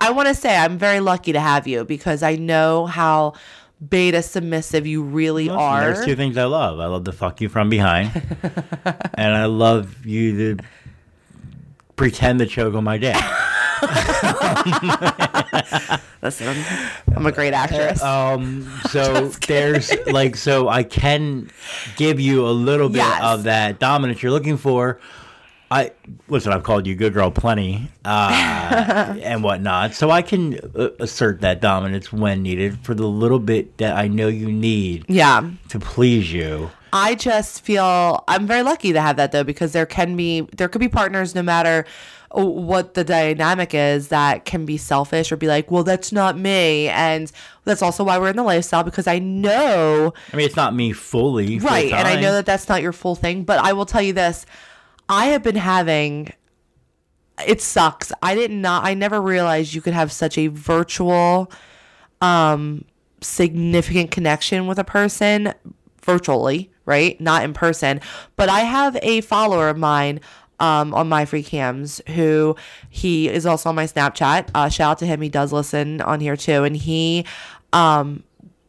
I want to say I'm very lucky to have you because I know how beta submissive you really are. There's two things I love. I love to fuck you from behind, and I love you to pretend to choke on my dick. Listen, I'm a great actress. Um, so there's like, so I can give you a little bit Yes. of that dominance you're looking for. I listen. I've called you good girl plenty uh, and whatnot, so I can uh, assert that dominance when needed for the little bit that I know you need yeah. to please you. I just feel I'm very lucky to have that though because there can be there could be partners no matter what the dynamic is that can be selfish or be like, well, that's not me, and that's also why we're in the lifestyle because I know I mean, it's not me fully, right, and I know that that's not your full thing, but I will tell you this: I have been having. It sucks. I did not. I never realized you could have such a virtual, um, significant connection with a person virtually, right? Not in person. But I have a follower of mine um, on my free cams who he is also on my Snapchat. Uh, shout out to him. He does listen on here too, and he um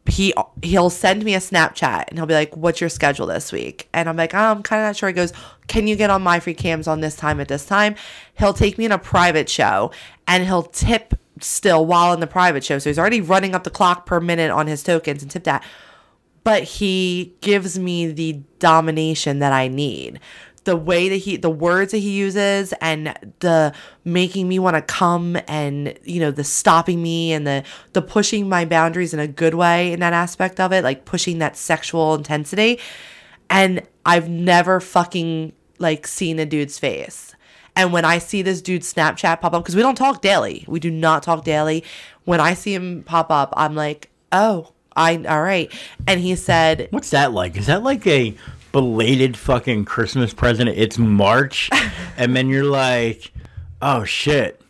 he he'll send me a Snapchat and he'll be like, "What's your schedule this week?" And I'm like, oh, "I'm kind of not sure." He goes, "Can you get on my free cams on this time at this time?" He'll take me in a private show and he'll tip still while in the private show. So he's already running up the clock per minute on his tokens and tip that. But he gives me the domination that I need. The way that he, the words that he uses, and the making me want to come, and you know, the stopping me, and the the pushing my boundaries in a good way in that aspect of it, like pushing that sexual intensity. And I've never fucking like seen a dude's face. And when I see this dude's Snapchat pop up, because we don't talk daily, we do not talk daily. When I see him pop up, I'm like, oh, I all right. And he said, What's that like? Is that like a belated fucking Christmas present? It's March, and then you're like, oh shit.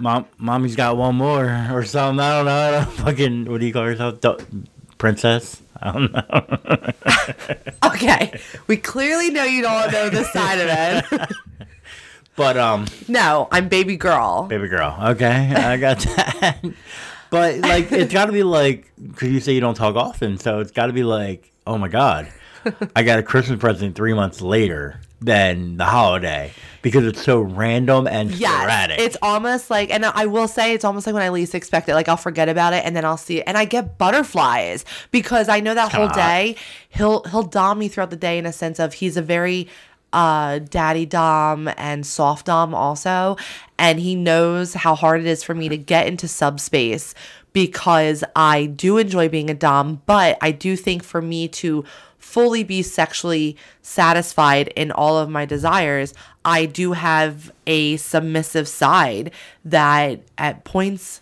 Mom, mommy's got one more or something. I don't know. I don't fucking, what do you call yourself? Princess? I don't know. okay, we clearly know you don't know this side of it. But, um, no, I'm baby girl. baby girl. Okay. I got that. but, like, it's got to be like, because you say you don't talk often. So it's got to be like, oh my God, I got a Christmas present three months later than the holiday because it's so random and Yes, sporadic. it's almost like, and I will say, it's almost like when I least expect it. Like I'll forget about it, and then I'll see it, and I get butterflies because I know that whole day he'll he'll dom me throughout the day in a sense of he's a very uh daddy dom and soft dom also and he knows how hard it is for me to get into subspace because I do enjoy being a dom but I do think for me to fully be sexually satisfied in all of my desires I do have a submissive side that at points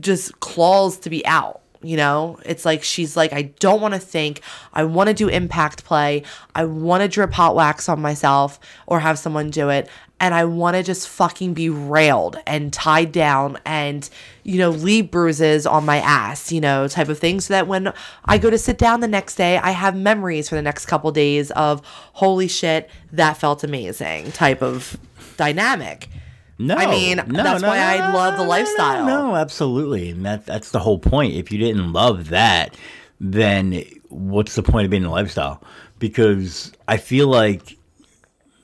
just claws to be out. You know, it's like she's like, I don't want to think. I want to do impact play. I want to drip hot wax on myself or have someone do it. And I want to just fucking be railed and tied down and, you know, leave bruises on my ass, you know, type of thing. So that when I go to sit down the next day, I have memories for the next couple days of, holy shit, that felt amazing type of dynamic. No, I mean, that's why I love the no, lifestyle. No, no, absolutely, and that that's the whole point. If you didn't love that, then what's the point of being in a lifestyle? Because I feel like,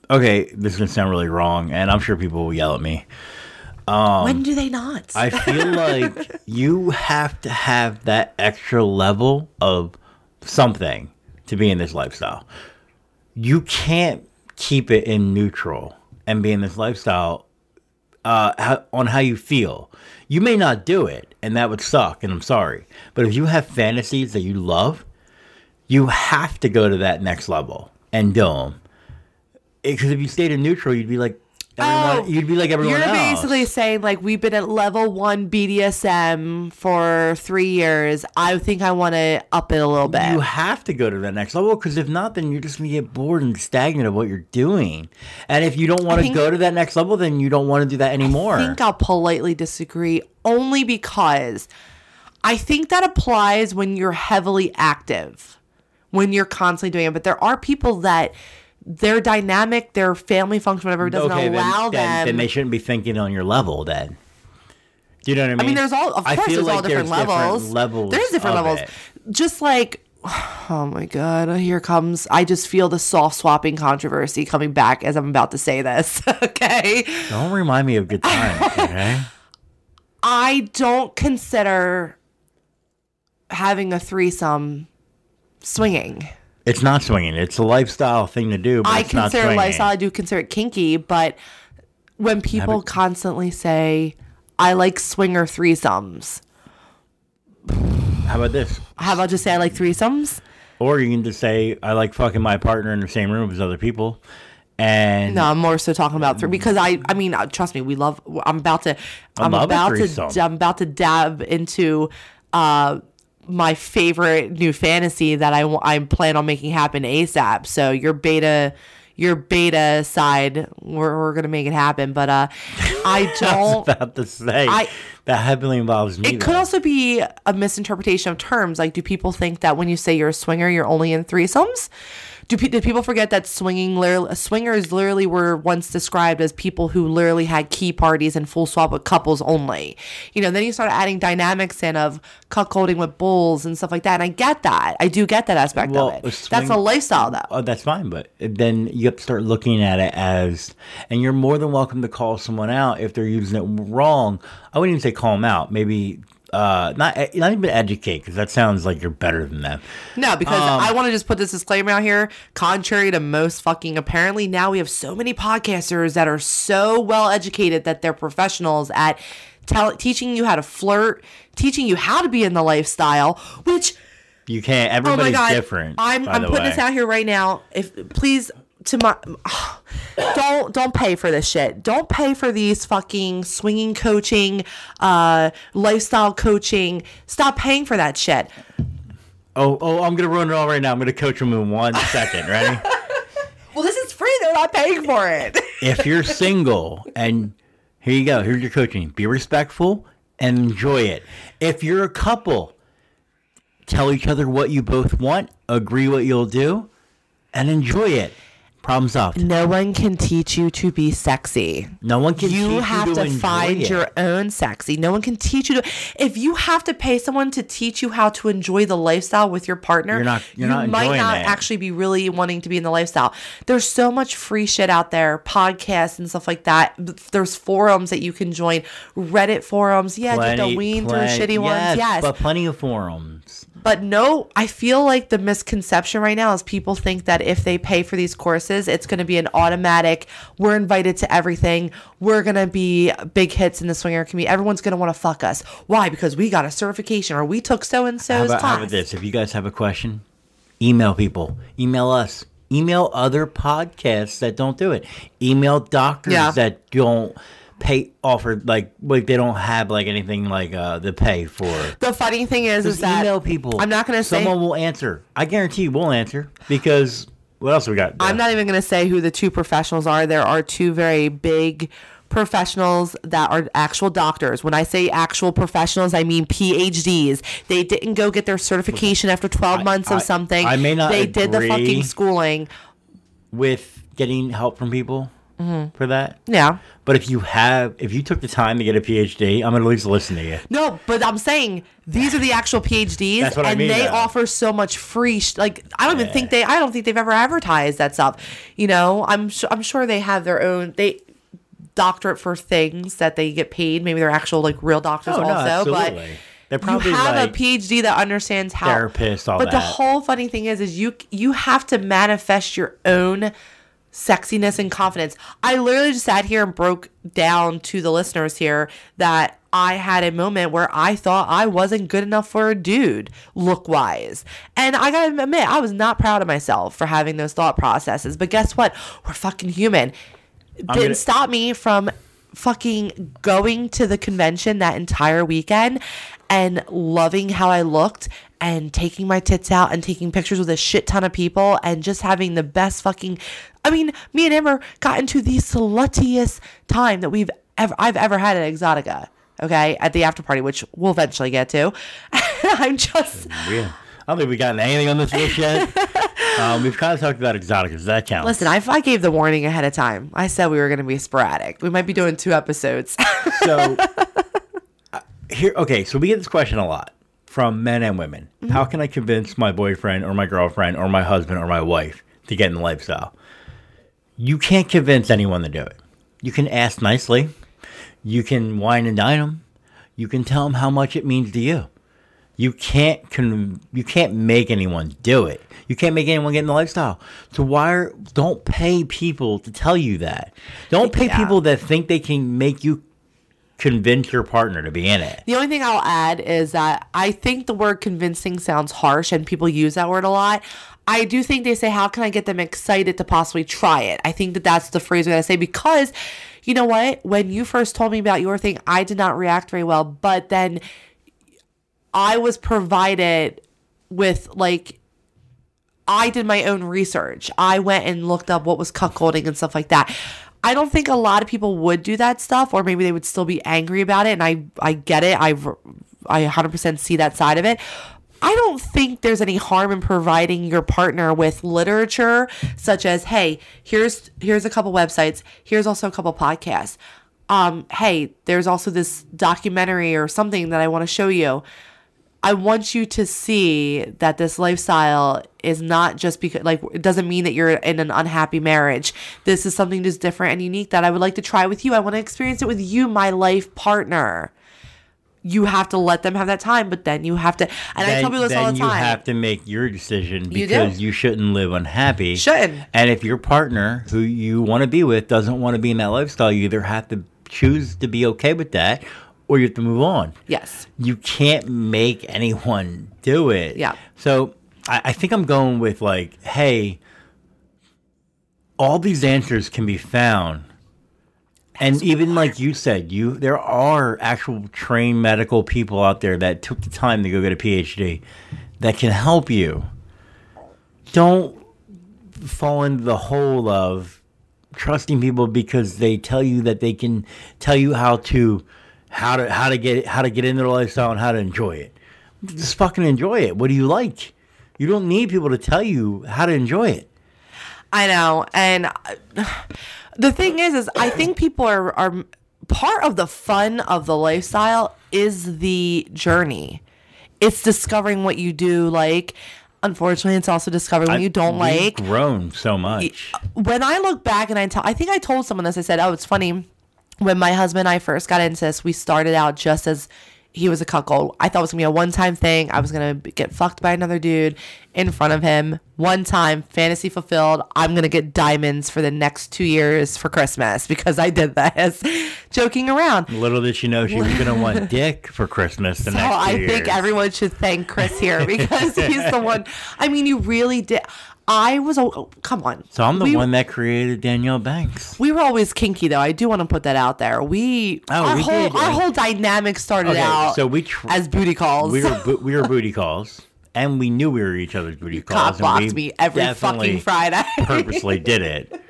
okay, this is gonna sound really wrong, and I'm sure people will yell at me. when do they not? Um, I feel like you have to have that extra level of something to be in this lifestyle. You can't keep it in neutral and be in this lifestyle uh, how, on how you feel. You may not do it, and that would suck, and I'm sorry. But if you have fantasies that you love, you have to go to that next level and do them. Because if you stayed in neutral, you'd be like everyone. Oh, you'd be like everyone You're else. basically saying like we've been at level one BDSM for three years. I think I want to up it a little bit. You have to go to that next level because if not, then you're just gonna get bored and stagnant of what you're doing. And if you don't want to go to that next level, then you don't want to do that anymore. I think I'll politely disagree only because I think that applies when you're heavily active, when you're constantly doing it. But there are people that their dynamic, their family function, whatever, doesn't okay, allow then, them. then they shouldn't be thinking on your level. Then Do you know what I mean? I mean, there's all, of I course, feel there's all like different there's different levels. levels There's different levels. it. Just like, oh my God, oh, here comes, I just feel the soft swapping controversy coming back as I'm about to say this. okay. Don't remind me of good times, okay? I don't consider having a threesome swinging. It's not swinging. It's a lifestyle thing to do, but I it's not consider lifestyle. I do consider it kinky, but when people constantly say, I like swinger threesomes, How about this? how about just say I like threesomes? Or you can just say, I like fucking my partner in the same room as other people. And No, I'm more so talking about three because I, I mean, uh, trust me, we love. I'm about to, I'm about to, I'm about to dab into, uh, my favorite new fantasy that I I plan on making happen ASAP. So your beta, your beta side, we're, we're gonna make it happen. But uh, I I don't. about to say I- that heavily involves me. It could also be a misinterpretation of terms. Like, do people think that when you say you're a swinger, you're only in threesomes? Do, pe- do people forget that swinging, literally, swingers literally were once described as people who literally had key parties and full swap with couples only? You know, then you start adding dynamics in of cuckolding with bulls and stuff like that. And I get that. I do get that aspect Well, of it. a That's a lifestyle, though. Oh, that's fine, but then you have to start looking at it as, and you're more than welcome to call someone out if they're using it wrong. I wouldn't even say call them out. Maybe uh, not not even educate because that sounds like you're better than them. No, because Um, I want to just put this disclaimer out here. Contrary to most fucking, apparently now we have so many podcasters that are so well educated that they're professionals at tell, teaching you how to flirt, teaching you how to be in the lifestyle. Which, You can't. oh my Everybody's god, different. I'm I'm putting way. this out here right now. If please to my don't don't pay for this shit. Don't pay for these fucking swinging coaching, uh, lifestyle coaching. Stop paying for that shit. Oh, oh, I'm gonna ruin it all right now. I'm gonna coach them in one second. Ready? Well, this is free. They're not paying for it. if you're single and here you go, here's your coaching. Be respectful and enjoy it. If you're a couple, tell each other what you both want, agree what you'll do, and enjoy it. Problem solved. No one can teach you to be sexy. No one can teach You you have to to, find it. your own sexy. No one can teach you to. If you have to pay someone to teach you how to enjoy the lifestyle with your partner, You're not- you're you not might not actually be really wanting to be in the lifestyle. There's so much free shit out there, podcasts and stuff like that. There's forums that you can join, Reddit forums. Yeah, just Plenty- a wean through plenty- shitty ones. Yes, but plenty of forums. But no, I feel like the misconception right now is people think that if they pay for these courses, it's going to be an automatic, we're invited to everything. We're going to be big hits in the swinger community. Everyone's going to want to fuck us. Why? Because we got a certification or we took so and so's about, how about this? If you guys have a question, email people. Email us. Email other podcasts that don't do it. Email doctors Yeah. that don't pay offer like like they don't have like anything like uh the pay for. The funny thing is, is that email people. I'm not going to say. someone will answer. I guarantee you will answer because what else we got? I'm not even going to say who the two professionals are. There are two very big professionals that are actual doctors. When I say actual professionals, I mean PhDs. They didn't go get their certification after 12 months I- of something. I may not They did the fucking schooling. with getting help from people Mm-hmm. for that. Yeah. But if you have, if you took the time to get a PhD, I'm gonna at least listen to you. No, but I'm saying these are the actual PhDs, what I and mean, they though. offer so much free. Sh- like I don't even think they. I don't think they've ever advertised that stuff. You know, I'm su- I'm sure they have their own. They doctorate for things that they get paid. Maybe they're actual like real doctors Oh, no, also, but. absolutely. They're probably you have like a PhD that understands how therapists, all but the whole funny thing is, is you you have to manifest your own sexiness and confidence. I literally just sat here and broke down to the listeners here that I had a moment where I thought I wasn't good enough for a dude look wise. And I gotta admit, I was not proud of myself for having those thought processes. But guess what? We're fucking human. Didn't gonna- stop me from fucking going to the convention that entire weekend and loving how I looked and taking my tits out and taking pictures with a shit ton of people and just having the best fucking I mean, me and Amber got into the sluttiest time that we've ever I've ever had at Exxxotica. Okay, at the after party, which we'll eventually get to. I'm just Yeah. I don't think we've gotten anything on this list yet. um, we've kind of talked about Exxxoticas. That counts. listen. I, I gave the warning ahead of time. I said we were going to be sporadic. We might be doing two episodes. So, here okay so we get this question a lot from men and women. Mm-hmm. how can i convince my boyfriend or my girlfriend or my husband or my wife to get in the lifestyle? You can't convince anyone to do it. You can ask nicely. You can wine and dine them you can tell them how much it means to you. You can't con- you can't make anyone do it. You can't make anyone get in the lifestyle. So why are, don't pay people to tell you that. Don't pay Yeah. people that think they can make you convince your partner to be in it The only thing I'll add is that I think the word convincing sounds harsh and people use that word a lot. I do think they say, How can I get them excited to possibly try it? I think that that's the phrase going to say because you know what? When you first told me about your thing, I did not react very well, but then I was provided with like I did my own research. I went and looked up what was cuckolding and stuff like that. I don't think a lot of people would do that stuff, or maybe they would still be angry about it. And I, I get it. I, I 100% see that side of it. I don't think there's any harm in providing your partner with literature, such as, hey, here's here's a couple websites. Here's also a couple podcasts. Um, hey, there's also this documentary or something that I want to show you. I want you to see that this lifestyle is not just because, like, it doesn't mean that you're in an unhappy marriage. This is something just different and unique that I would like to try with you. I want to experience it with you, my life partner. You have to let them have that time, but then you have to. And I tell people this then all the you have to make your decision You because you, shouldn't live unhappy. Shouldn't. And if your partner, who you want to be with, doesn't want to be in that lifestyle, you either have to choose to be okay with that, or you have to move on. yes. You can't make anyone do it. Yeah. So I, I think I'm going with like, hey, all these answers can be found. And even like you said, you there are actual trained medical people out there that took the time to go get a PhD that can help you. Don't fall into the hole of trusting people because they tell you that they can tell you how to how to how to get how to get into the lifestyle and how to enjoy it. Just fucking enjoy it. What do you like? You don't need people to tell you how to enjoy it. I know. And uh, the thing is, is I think people are, are part of the fun of the lifestyle is the journey. It's discovering what you do like. Unfortunately, it's also discovering what you don't like. grown so much. When I look back and I tell, I think I told someone this. I said, "Oh, it's funny." When my husband and I first got into this, we started out just as he was a cuckold. I thought it was gonna be a one-time thing. I was gonna get fucked by another dude in front of him. One time, fantasy fulfilled. I'm gonna get diamonds for the next two years for Christmas because I did this. Joking around. Little did she know she was gonna want dick for Christmas the So next I years. think everyone should thank Chris here because he's the one. I mean, you really did. I was. Oh, come on. So I'm the We- one that created Danielle Banks. We were always kinky, though. I do want to put that out there. We, Oh, our we whole, did, our whole dynamic started Okay, out so we tr- as booty calls. we were bo- we were booty calls, and we knew we were each other's booty calls. Cop and blocked we me every fucking Friday. purposely did it.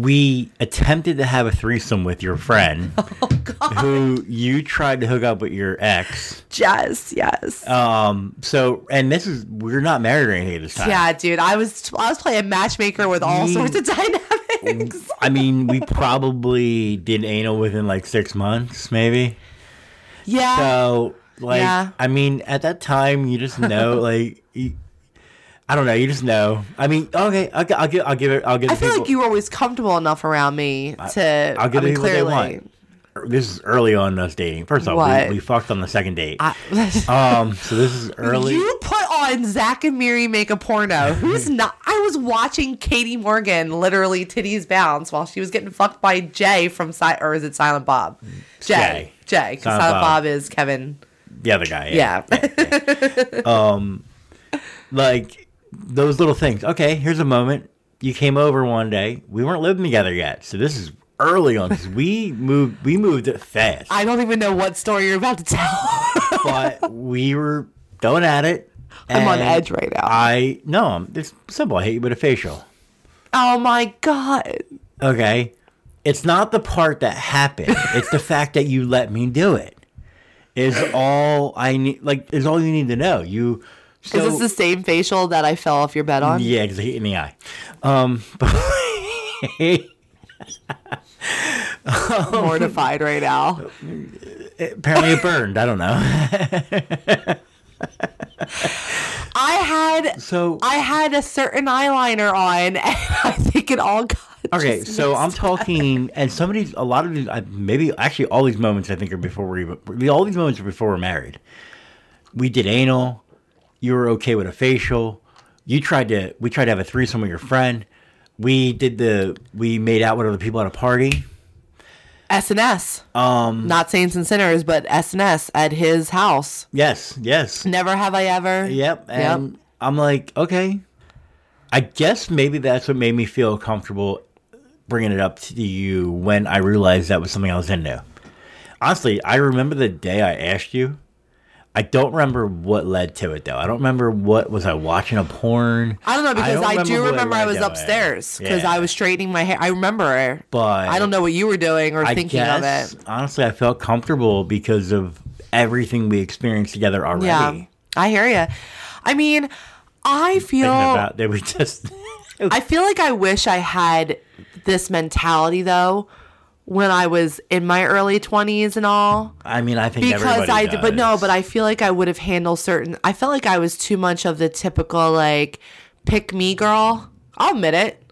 We attempted to have a threesome with your friend, Oh, who you tried to hook up with your ex. yes, yes. Um. So, and this is we're not married or anything at this time. yeah, dude. I was I was playing matchmaker with all We- sorts of dynamics. I mean, we probably did anal within like six months, maybe. Yeah. So, like, Yeah. I mean, at that time, you just know, like, you, I don't know, you just know. I mean, okay, I'll, I'll give, I'll give it, I'll give. I feel people, like you were always comfortable enough around me to. I'll give I mean, people what they clearly. want. This is early on in us dating. First off, we, we fucked on the second date. I, um, so this is early. You put on Zack and Miri make a porno. Who's not? I was watching Katie Morgan literally titties bounce while she was getting fucked by Jay from Si- or is it Silent Bob? Jay. Jay. Because Silent Silent, Bob. Bob. is Kevin. the other guy, Yeah. Um, like those little things. Okay, here's a moment. You came over one day. We weren't living together yet, so this is early on. 'cause we moved. We moved it fast. I don't even know what story you're about to tell. but we were going at it. I'm on edge right now. I no, it's simple. I hit you with a facial. oh my God. Okay, it's not the part that happened. it's the fact that you let me do it. Is all I need. Like is all you need to know. You. So, Is this the same facial that I fell off your bed on? yeah, because I hit in the eye. Um, but mortified right now. Apparently it burned. I don't know. I had so I had a certain eyeliner on, and I think it all got. Okay, so I'm talking, and some of these, a lot of these, maybe actually all these moments, I think, are before we're even, all these moments are before we're married. We did anal. You were okay with a facial. You tried to, we tried to have a threesome with your friend. We did the, we made out with other people at a party. S and S, Um, not Saints and Sinners, but S and S at his house. yes, yes, Never have I ever. yep. And I'm like, okay, I guess maybe that's what made me feel comfortable bringing it up to you when I realized that was something I was into. Honestly, I remember the day I asked you. I don't remember what led to it though. I don't remember what was I watching a porn. I don't know because don't I, do remember I was upstairs because Yeah. I was straightening my hair. I remember, But I don't know what you were doing or I thinking guess, of it. honestly, I felt comfortable because of everything we experienced together already. Yeah, I hear you. I mean, I feel about that we just I feel like I wish I had this mentality though when I was in my early 20s and all I mean, I think because I did, but no, but I feel like I would have handled certain I felt like I was too much of the typical like pick me girl. I'll admit it.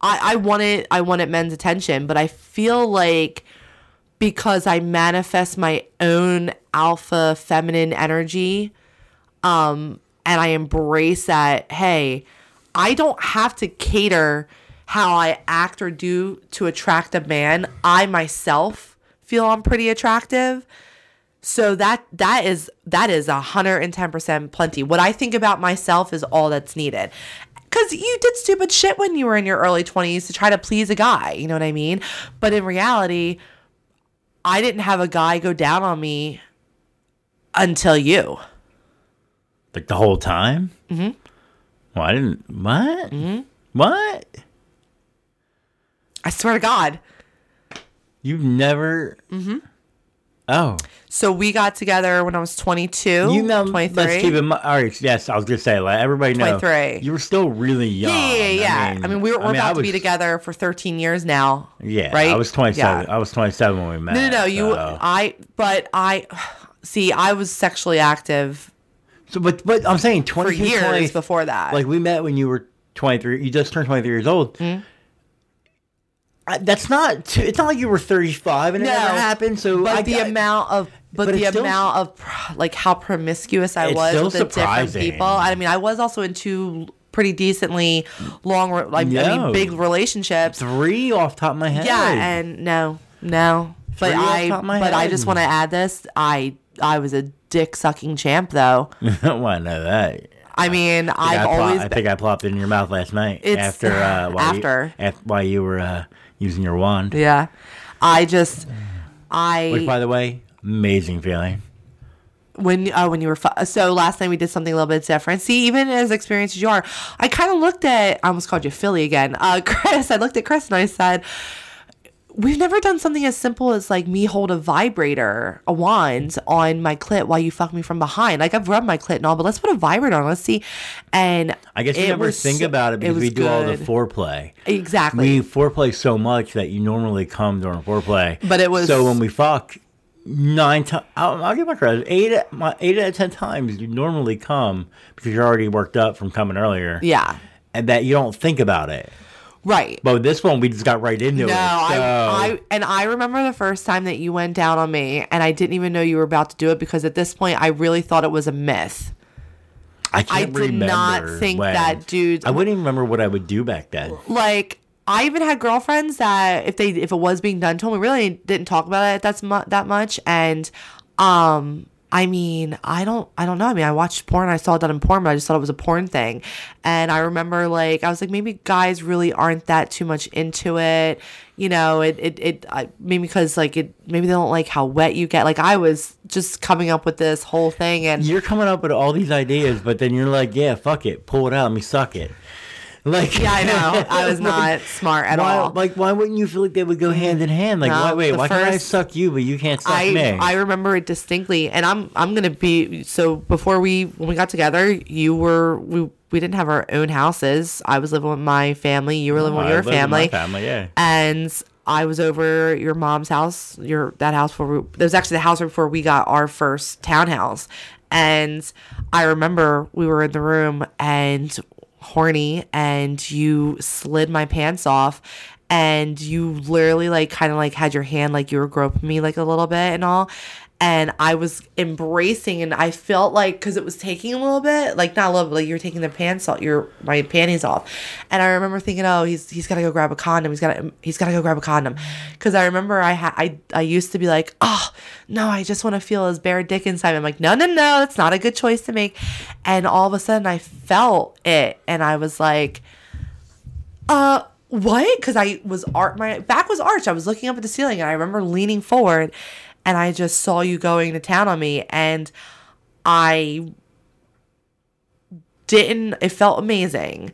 I I wanted I wanted men's attention, but I feel like because I manifest my own alpha feminine energy um and I embrace that hey, I don't have to cater how I act or do to attract a man. I myself feel I'm pretty attractive. So that that is that is a hundred and ten percent plenty. What I think about myself is all that's needed. Cause you did stupid shit when you were in your early twenties to try to please a guy. You know what I mean? But in reality, I didn't have a guy go down on me until you. like the whole time. Mm-hmm. Well, I didn't. What? Mm-hmm. What? I swear to God. You've never. Mm-hmm. Oh, So we got together when I was 22, you know. 23. Let's keep in mind. All right. Yes, I was gonna say. Like everybody knows. 23. You were still really young. yeah, yeah, yeah. I mean, we were, we're I mean, I about to be together for 13 years now. Yeah, right? I was 27. Yeah. I was 27 when we met. No, no, no. You. I, but I, see, I was sexually active So, but but I'm saying for 22, years 20 before that. Like we met when you were 23. You just turned 23 years old. Hmm? I, that's not. Too, it's not like you were 35 and it No, never happened. So but I, the I- amount of, but, But the still- amount of, pr- like, how promiscuous I was with the different people. I mean, I was also in two pretty decently long, re- like, I mean, big relationships. three off top of my head. Yeah, and no, no. But Three off I, top of my but I just want to add this. I, I was a dick sucking champ, though. well, I know that. I mean, I, I've plop- always I think I plopped it in your mouth last night after uh, while after. you, while you were uh, using your wand. yeah. I just, I Which, by the way, amazing feeling. when oh when you were fu- so last night we did something a little bit different. See, even as experienced as you are, I kind of looked at I almost called you Philly again, uh, Chris. I looked at Chris and I said. We've never done something as simple as like me hold a vibrator, a wand on my clit while you fuck me from behind. Like I've rubbed my clit and all, but let's put a vibrator on. Let's see. And I guess you never was think about it because was we do all the good. foreplay. exactly. We foreplay so much that you normally come during foreplay. But it was- so when we fuck nine times. I'll, I'll give my credit. Eight, my eight out of ten times you normally come because you're already worked up from coming earlier. yeah, and that you don't think about it. Right. But this one, we just got right into No, it. So. I, I and I remember the first time that you went down on me, and I didn't even know you were about to do it because at this point I really thought it was a myth. I, can't I did not think when. that dudes- I wouldn't even remember what I would do back then. Like I even had girlfriends that if they if it was being done to them, we really didn't talk about it that's mu- that much. And um, I mean, I don't I don't know. I mean, I watched porn. I saw it in porn, but I just thought it was a porn thing. And I remember like I was like maybe guys really aren't that too much into it. You know, it it it I, maybe because like it maybe they don't like how wet you get. Like I was just coming up with this whole thing and. You're coming up with all these ideas, but then you're like, "Yeah, fuck it, pull it out, let me suck it." Like, yeah, I know. I was not smart at why, all. Like, why wouldn't you feel like they would go hand in hand? Like, No, why, wait, why can't I suck you, but you can't suck I me? I remember it distinctly, and I'm I'm gonna be so. Before we when we got together, you were we we didn't have our own houses. I was living with my family. You were living Oh, with your lived with family, family, yeah. and I was over your mom's house, your that house where we, it was actually the house before we got our first townhouse, and I remember we were in the room and horny, and you slid my pants off, and you literally like kind of like had your hand like you were groping me like a little bit and all, and I was embracing and I felt like because it was taking a little bit, like not a little bit, like you were taking the pants off, your my panties off, and I remember thinking, oh, he's he's gotta go grab a condom, he's gotta he's gotta go grab a condom, because I remember I had I I used to be like, oh no, I just want to feel his bare dick inside. I'm like, no, no, no, it's not a good choice to make, and all of a sudden I felt it, and I was like, uh what? Because i was art my back was arched. I was looking up at the ceiling and i remember leaning forward and I just saw you going to town on me and I didn't it felt amazing.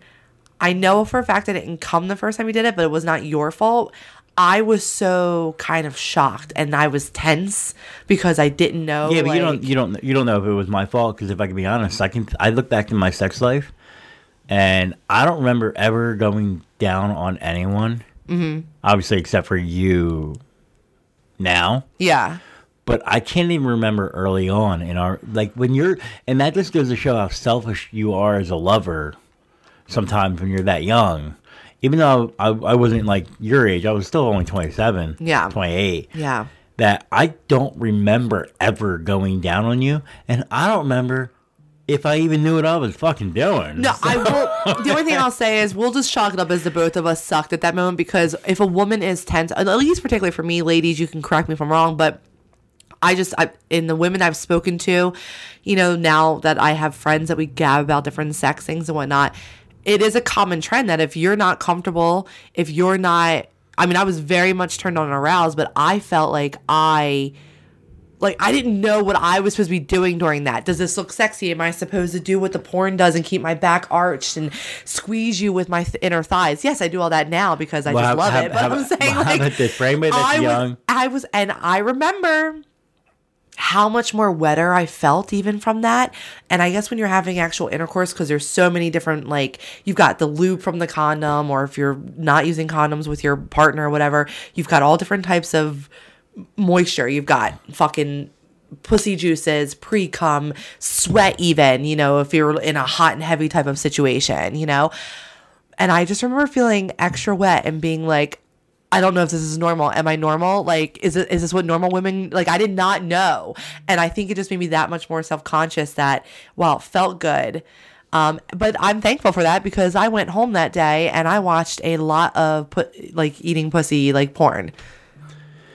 I know for a fact I didn't come the first time you did it, but it was not your fault. I was so kind of shocked and I was tense because I didn't know. Yeah, but like, you don't you don't you don't know if it was my fault because if I can be honest, I can I look back in my sex life, and I don't remember ever going down on anyone. Mm-hmm. Obviously, except for you. Now, Yeah. but I can't even remember early on in our like when you're and that just goes to show how selfish you are as a lover. Sometimes when you're that young, even though I, I wasn't like your age, I was still only twenty seven, Yeah. twenty eight. Yeah. That I don't remember ever going down on you, and I don't remember if I even knew what I was fucking doing. No, I will. The only thing I'll say is we'll just chalk it up as the both of us sucked at that moment because if a woman is tense, at least particularly for me, ladies, you can correct me if I'm wrong, but I just I, in the women I've spoken to, you know, now that I have friends that we gab about different sex things and whatnot, it is a common trend that if you're not comfortable, if you're not, I mean, I was very much turned on and aroused, but I felt like I like I didn't know what I was supposed to be doing during that. Does this look sexy? Am I supposed to do what the porn does and keep my back arched and squeeze you with my th- inner thighs? Yes, I do all that now because I Well, just how- love how- it. But how- I'm saying how like? For anybody that's I young- was, I was, and I remember how much more wetter I felt even from that. And I guess when you're having actual intercourse, because there's so many different, like, you've got the lube from the condom, or if you're not using condoms with your partner or whatever, you've got all different types of moisture. You've got fucking pussy juices, pre cum, sweat, even, you know, if you're in a hot and heavy type of situation, you know? And I just remember feeling extra wet and being like, I don't know if this is normal. Am I normal? Like, is it is this what normal women like? I did not know, and I think it just made me that much more self conscious. That well, felt good, um, but I'm thankful for that because I went home that day and I watched a lot of put like eating pussy like porn.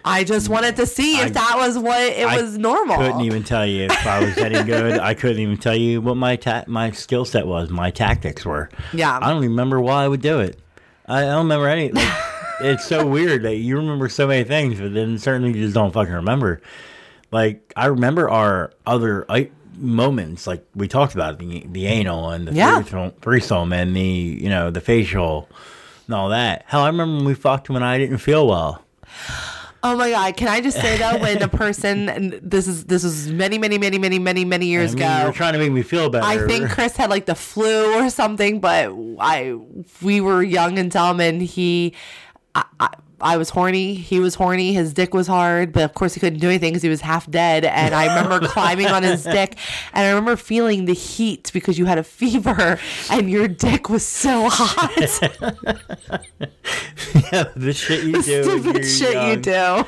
I just wanted to see if I- that was what it I was normal. I couldn't even tell you if I was any good. I couldn't even tell you what my ta- my skill set was, my tactics were. Yeah. I don't even remember why I would do it. I, I don't remember any. Like, it's so weird that you remember so many things, but then certainly you just don't fucking remember. Like I remember our other I, moments, like we talked about the the anal and the Yeah. threesome, threesome and the you know the facial and all that. Hell, I remember when we fucked when I didn't feel well. Oh my god! Can I just say though, when a person and this is this was many many many many many many years I mean, ago. were trying to make me feel better. I think Chris had like the flu or something, but I we were young and dumb, and he, I, I, I was horny. He was horny. His dick was hard, but of course he couldn't do anything because he was half dead. And I remember climbing on his dick, and I remember feeling the heat because you had a fever, and your dick was so hot. yeah, the shit you do. when Stupid shit you do.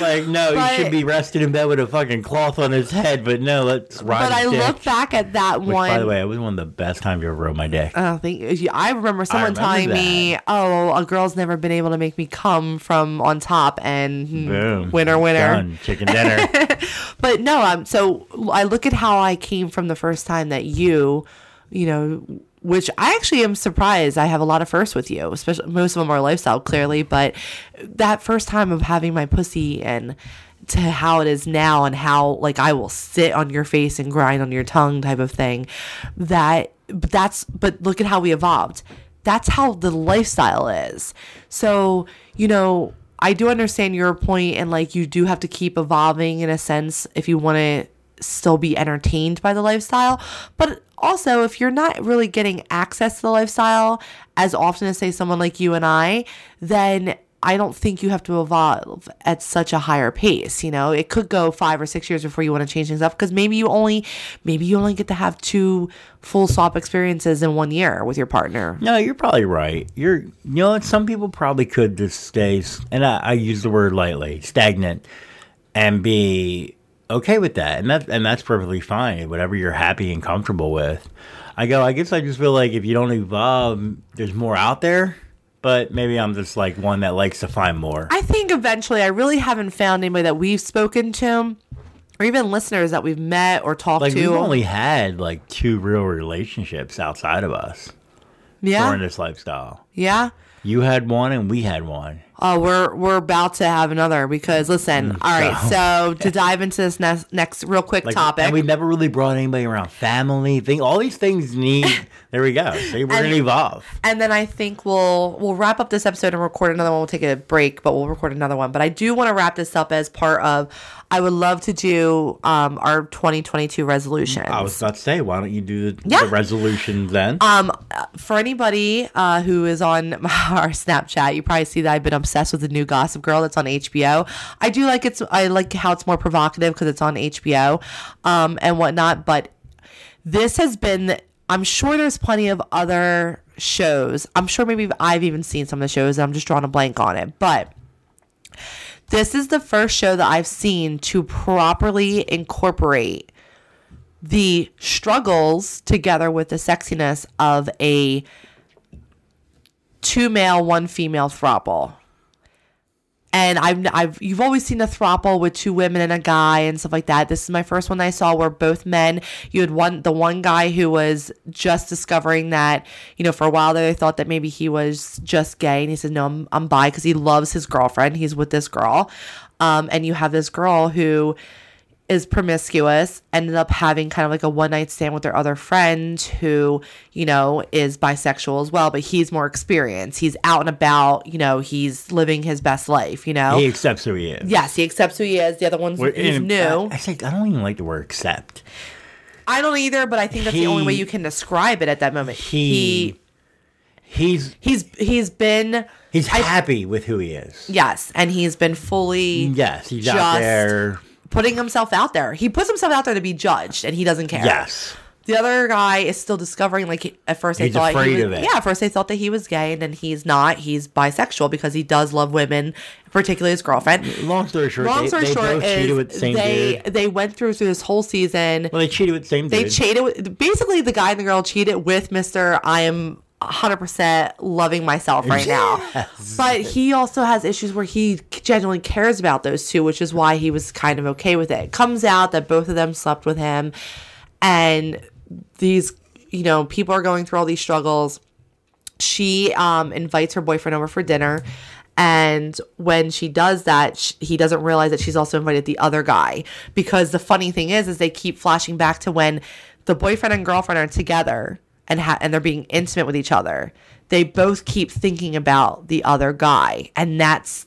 Like, no, But- you should be resting in bed with a fucking cloth on his head, but no, let's ride But I dick. look back at that Which, one. by the way, it was one of the best times you ever rode my dick. Oh, I don't think I remember someone remember telling me, "Oh, a girl's never been able to make me come from on top," and hmm, Boom. winner, winner. Done. Chicken dinner. But no, um, so I look at how I came from the first time that you, you know, which I actually am surprised. I have a lot of firsts with you, especially most of them are lifestyle, clearly. But that first time of having my pussy and to how it is now and how like I will sit on your face and grind on your tongue type of thing. That but that's but look at how we evolved. That's how the lifestyle is. So, you know, I do understand your point and like you do have to keep evolving in a sense if you want to still be entertained by the lifestyle. But also, if you're not really getting access to the lifestyle as often as say someone like you and I, then I don't think you have to evolve at such a higher pace. You know, it could go five or six years before you want to change things up because maybe you only, maybe you only get to have two full swap experiences in one year with your partner. No, you're probably right. You're, you know, some people probably could just stay, and I, I use the word lightly, stagnant, and be okay with that, and that, and that's perfectly fine. Whatever you're happy and comfortable with. I go. I guess I just feel like if you don't evolve, there's more out there. But maybe I'm just like one that likes to find more. I think eventually, I really haven't found anybody that we've spoken to, or even listeners that we've met or talked like to. we've only had like two real relationships outside of us yeah, during this lifestyle. yeah. You had one, and we had one. Oh, we're we're about to have another because listen. Mm, all right, so to dive into this next next real quick Like, topic, And we never really brought anybody around family thing. All these things need. there we go. See, we're gonna evolve. and then I think we'll we'll wrap up this episode and record another one. We'll take a break, but we'll record another one. But I do want to wrap this up as part of. I would love to do um, our 2022 resolutions. I was about to say, why don't you do the, Yeah. the resolutions then? Um, for anybody uh, who is on our Snapchat, you probably see that I've been obsessed with the new Gossip Girl that's on HBO. I do like it's I like how it's more provocative because it's on HBO, um, and whatnot. But this has been. I'm sure there's plenty of other shows. I'm sure maybe I've even seen some of the shows. And I'm just drawing a blank on it, but. This is the first show that I've seen to properly incorporate the struggles together with the sexiness of a two male, one female throuple. And I've, I've, you've always seen a throuple with two women and a guy and stuff like that. This is my first one I saw where both men. You had one, the one guy who was just discovering that, you know, for a while there they thought that maybe he was just gay, and he said, "No, I'm, I'm bi," because he loves his girlfriend. He's with this girl, um, and you have this girl who is promiscuous, ended up having kind of like a one night stand with their other friend who, you know, is bisexual as well, but he's more experienced. He's out and about, you know, he's living his best life, you know? he accepts who he is. yes, he accepts who he is. The other one's We're- he's new. I, I, say, I don't even like the word accept. I don't either, but I think that's the only way you can describe it at that moment. He, he's he's he's been he's I- happy with who he is. yes, and he's been fully Yes, he's Just- out there. Putting himself out there. He puts himself out there to be judged, and he doesn't care. Yes. The other guy is still discovering. Like at first, they He's thought afraid he was, of it. yeah. At first, they thought that he was gay, and then he's not. He's bisexual because he does love women, particularly his girlfriend. Long story short, Long story they short cheated with is the same they dude. they went through through this whole season. Well, they cheated with the same They dude. cheated. With, basically, the guy and the girl cheated with Mister. I am. 100% loving myself right now. But he also has issues where he genuinely cares about those two, which is why he was kind of okay with it. It comes out that both of them slept with him and these you know, people are going through all these struggles. She um invites her boyfriend over for dinner and when she does that, sh- he doesn't realize that she's also invited the other guy because the funny thing is is they keep flashing back to when the boyfriend and girlfriend are together and ha- and they're being intimate with each other. They both keep thinking about the other guy and that's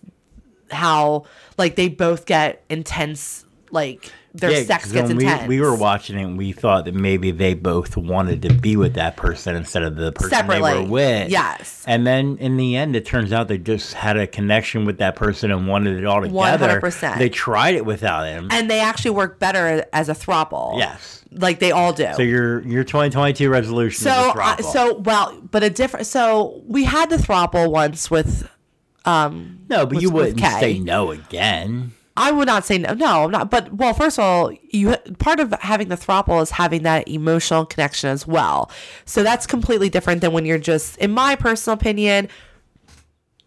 how like they both get intense like their Yeah, sex gets when we, intense. we were watching it and we thought that maybe they both wanted to be with that person instead of the person Separately. they were with. Yes. And then in the end, it turns out they just had a connection with that person and wanted it all together. 100%. They tried it without him. and they actually work better as a throuple. yes. like they all do. So your your 2022 resolution so is a uh, so well, but a different. So we had the throuple once with. Um, no, but with- you wouldn't say no again. I would not say no. No, I'm not. But well, first of all, you part of having the throuple is having that emotional connection as well. So that's completely different than when you're just, in my personal opinion,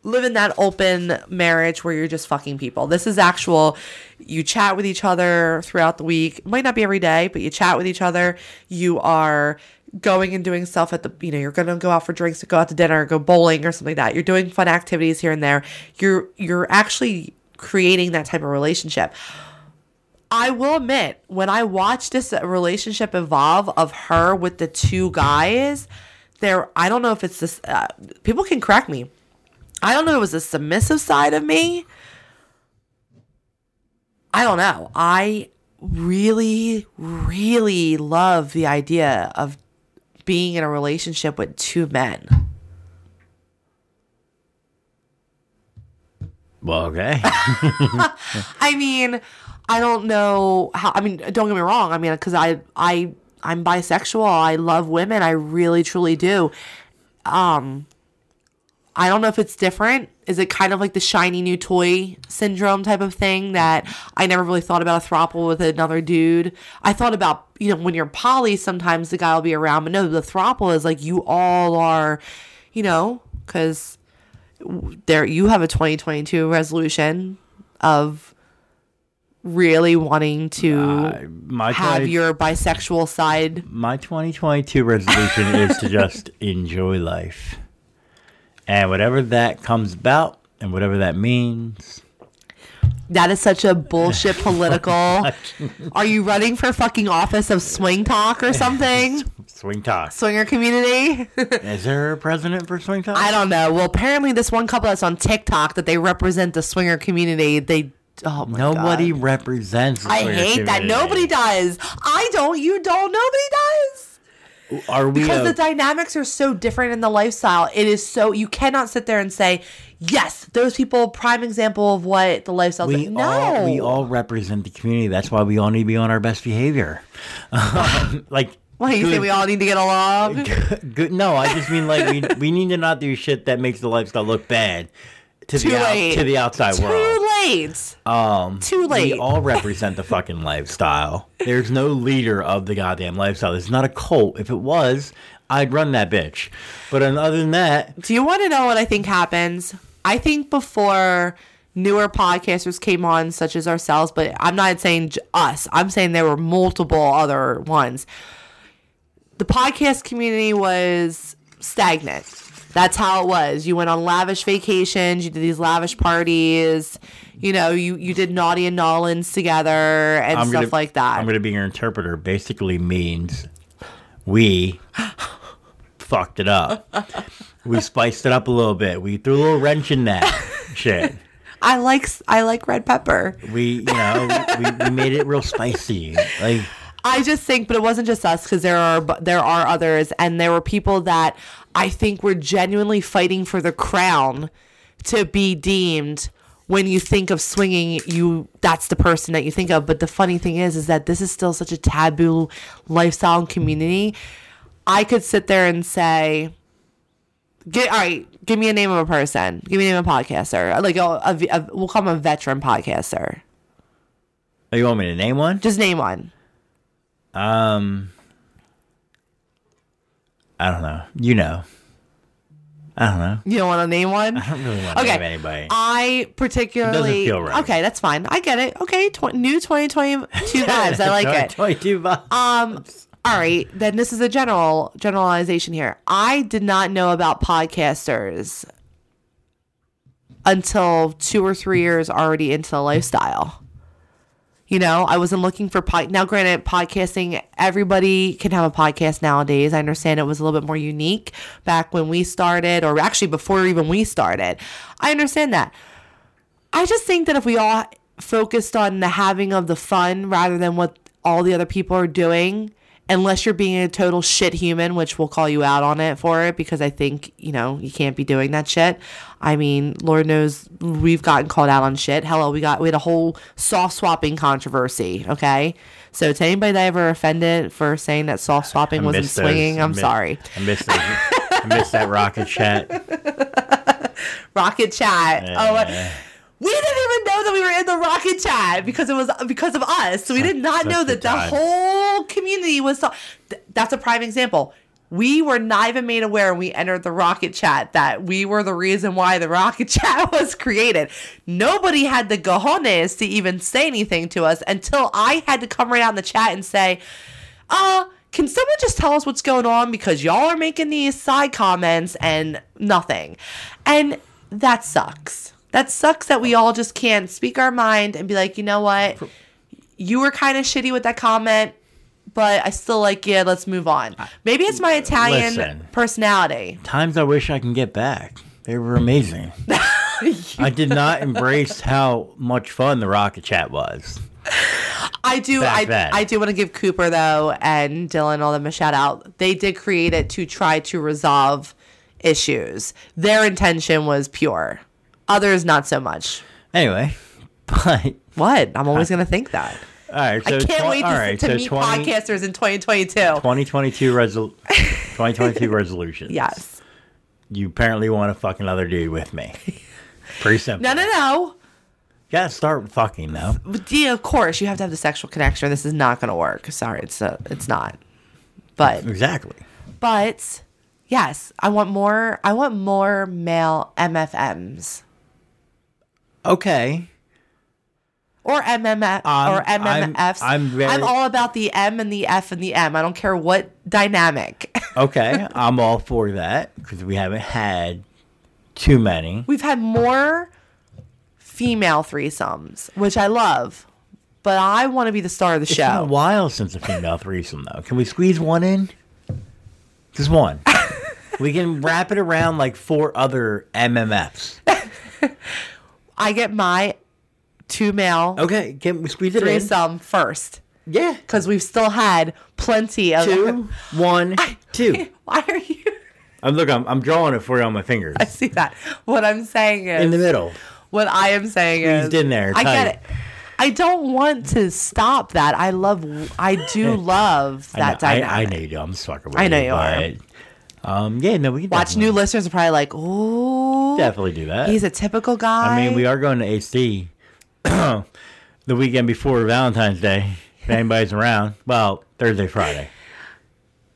living that open marriage where you're just fucking people. This is actual. You chat with each other throughout the week. It might not be every day, but you chat with each other. You are going and doing stuff at the you know you're gonna go out for drinks to go out to dinner go bowling or something like that you're doing fun activities here and there you're you're actually creating that type of relationship I will admit, when I watched this relationship evolve of her with the two guys, there, I don't know if it's this, uh, people can correct me. I don't know if it was the submissive side of me. I don't know. I really, really love the idea of being in a relationship with two men. Well, okay. I mean, I don't know how. I mean, don't get me wrong. I mean, because I I I'm bisexual. I love women. I really truly do. Um, I don't know if it's different. Is it kind of like the shiny new toy syndrome type of thing that I never really thought about a throuple with another dude? I thought about, you know, when you're poly, sometimes the guy will be around, but no, the throuple is like you all are, you know, because there you have a 2022 resolution of really wanting to Uh, my have 20 your bisexual side. my 2022 resolution is to just enjoy life, and whatever that comes about, and whatever that means. That is such a bullshit political. Are you running for fucking office of Swing Talk or something? Swing talk. Swinger community? Is there a president for swing talk? I don't know. Well, apparently this one couple that's on TikTok that they represent the swinger community. They oh my Nobody God. represents. the I hate that. Nobody does. I don't. You don't. Nobody does. Are we? because a- the dynamics are so different in the lifestyle. It is so you cannot sit there and say, "Yes, those people." Prime example of what the lifestyle. we no, all we all represent the community. That's why we all need to be on our best behavior. Um, like. Why you say we all need to get along? Good. No, I just mean like we we need to not do shit that makes the lifestyle look bad to Too the out, late. to the outside Too world. Too late. Um, Too late. We all represent the fucking lifestyle. There's no leader of the goddamn lifestyle. It's not a cult. If it was, I'd run that bitch. But other than that, Do you want to know what I think happens? I think before newer podcasters came on, such as ourselves, but I'm not saying us. I'm saying there were multiple other ones. The podcast community was stagnant. That's how it was. You went on lavish vacations. You did these lavish parties. You know, you you did Naughty in N'awlins together and I'm stuff gonna, like that. I'm going to be your interpreter. Basically means we fucked it up. We spiced it up a little bit. We threw a little wrench in that shit. I like I like red pepper. We, you know, we, we made it real spicy. Like, I just think, but it wasn't just us because there are there are others, and there were people that I think were genuinely fighting for the crown to be deemed. When you think of swinging, you that's the person that you think of. But the funny thing is, is that this is still such a taboo lifestyle and community. I could sit there and say, Get, all right, give me a name of a person. Give me a name of a podcaster. Like a, a, a we'll call him a veteran podcaster. oh, you want me to name one? Just name one. Um, I don't know. You know. I don't know. You don't want to name one? I don't really want to Okay. name anybody. I particularly doesn't feel right. Okay, that's fine. I get it. Okay, tw- new 2022 vibes. I like it. 22 vibes. Um all right, then this is a general generalization here. I did not know about podcasters until 2 or 3 years already into the lifestyle. You know, I wasn't looking for pod. Now, granted, podcasting, everybody can have a podcast nowadays. I understand it was a little bit more unique back when we started, or actually before even we started. I understand that. I just think that if we all focused on the having of the fun rather than what all the other people are doing, unless you're being a total shit human, which we'll call you out on it for it because I think, you know, you can't be doing that shit. I mean, Lord knows we've gotten called out on shit. Hello, we got we had a whole soft swapping controversy, okay? So to anybody that ever offended for saying that soft swapping wasn't those. swinging, I I'm sorry. I missed that. I missed that rocket chat. Rocket chat. Oh, Yeah. We didn't even know that we were in the rocket chat because it was because of us. So we did not know that the times. whole community was. So, th- that's a prime example. We were not even made aware when we entered the rocket chat that we were the reason why the rocket chat was created. Nobody had the cojones to even say anything to us until I had to come right out in the chat and say, uh, can someone just tell us what's going on? Because y'all are making these side comments and nothing. And that sucks. That sucks that we all just can't speak our mind and be like, you know what? You were kind of shitty with that comment, but I still like you. Let's move on. Maybe it's my Italian Listen. personality. Times I wish I can get back. They were amazing. I did not embrace how much fun the rocket chat was. I do. I, then. I do want to give Cooper though and Dylan all them a shout out. They did create it to try to resolve issues. Their intention was pure. Others not so much. Anyway, but What? I'm always gonna think that. all right. So I can't tw- wait to, right, to so meet 20 podcasters in 2022. 2022 resol 2022 resolutions. Yes. You apparently want to fuck another dude with me. Pretty simple. No, no, no. You gotta start fucking though. But yeah, of course, you have to have the sexual connection. This is not gonna work. Sorry, it's uh, it's not. But Exactly. but yes, I want more. I want more male MFMs Okay. or MMF Um, or I'm- MMFs. I'm very- all about the M and the F and the M. I don't care what dynamic. Okay. I'm all for that because we haven't had too many. We've had more female threesomes, which I love, but I want to be the star of the show. It's been a while since a female threesome though. Can we squeeze one in? Just one. we can wrap it around like four other MMFs. I get my two male Okay, can we squeeze it threesome first? Yeah. because we've still had plenty of. Two, one, two. Why are you? I'm look. I'm, I'm drawing it for you on my fingers I see that. What I'm saying is, in the middle. what I am saying Squeezed is, in there, I get it. I don't want to stop that. I love. I do love I that know, I, dynamic. I know you do. I'm just fucking I know you are. Um, yeah, no, we can Watch definitely, new listeners are probably like, "Ooh, definitely do that. he's a typical guy." I mean, we are going to AC the weekend before Valentine's Day. If anybody's around, well, Thursday, Friday.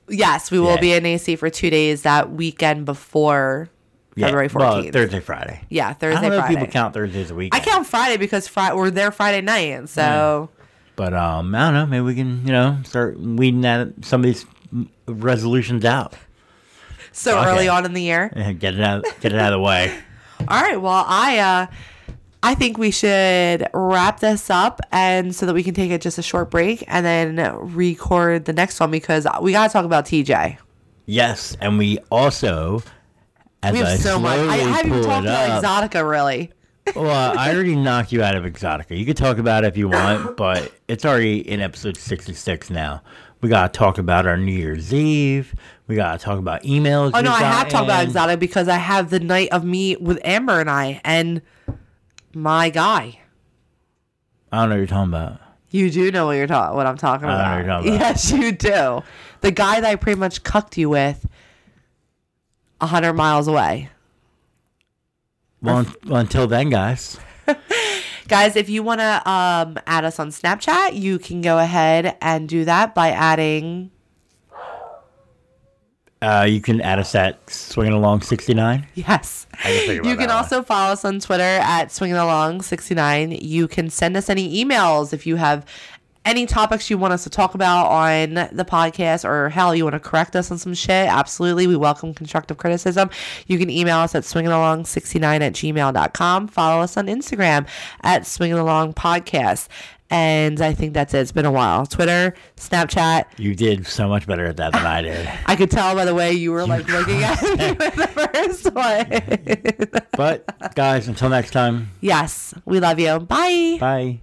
Yes, we will Yeah. be in AC for two days that weekend before Yeah, February well, 14th. Thursday, Friday. yeah, Thursday, I don't know Friday. if people count Thursdays a week. I count Friday because Friday we're there Friday night, so But um, I don't know. Maybe we can, you know, start weeding that some of these resolutions out. So Okay. early on in the year. Get it out. Get it out of the way. All right. Well, I uh, I think we should wrap this up, and so that we can take it just a short break and then record the next one because we got to talk about TJ. Yes, and we also, as We have I so much. I slowly haven't talked about Exxxotica really. well, I already knocked you out of Exxxotica. You could talk about it if you want, but it's already in episode 66 now. We got to talk about our New Year's Eve. We got to talk about emails. Oh no, I have talked about in. Exxxotica because I have the night of me with Amber and I and my guy. I don't know what you're talking about. You do know what you're talking, what I'm talking I know about. what you're talking about. Yes, you do. The guy that I pretty much cucked you with, a hundred miles away. Well, un- well, until then, guys. Guys, if you want to um, add us on Snapchat, you can go ahead and do that by adding. Uh, you can add us at swinging along 69. Yes. can You can that also follow us on Twitter at swinging along 69. You can send us any emails if you have any topics you want us to talk about on the podcast or hell, you want to correct us on some shit. Absolutely. We welcome constructive criticism. You can email us at swingingalong69 at gmail.com. Follow us on Instagram at swinging along podcast. And I think that's it. It's been a while. Twitter, Snapchat. You did so much better at that than I did. I could tell by the way you were like looking at me with the first one. But, guys, until next time, yes, we love you. Bye. bye.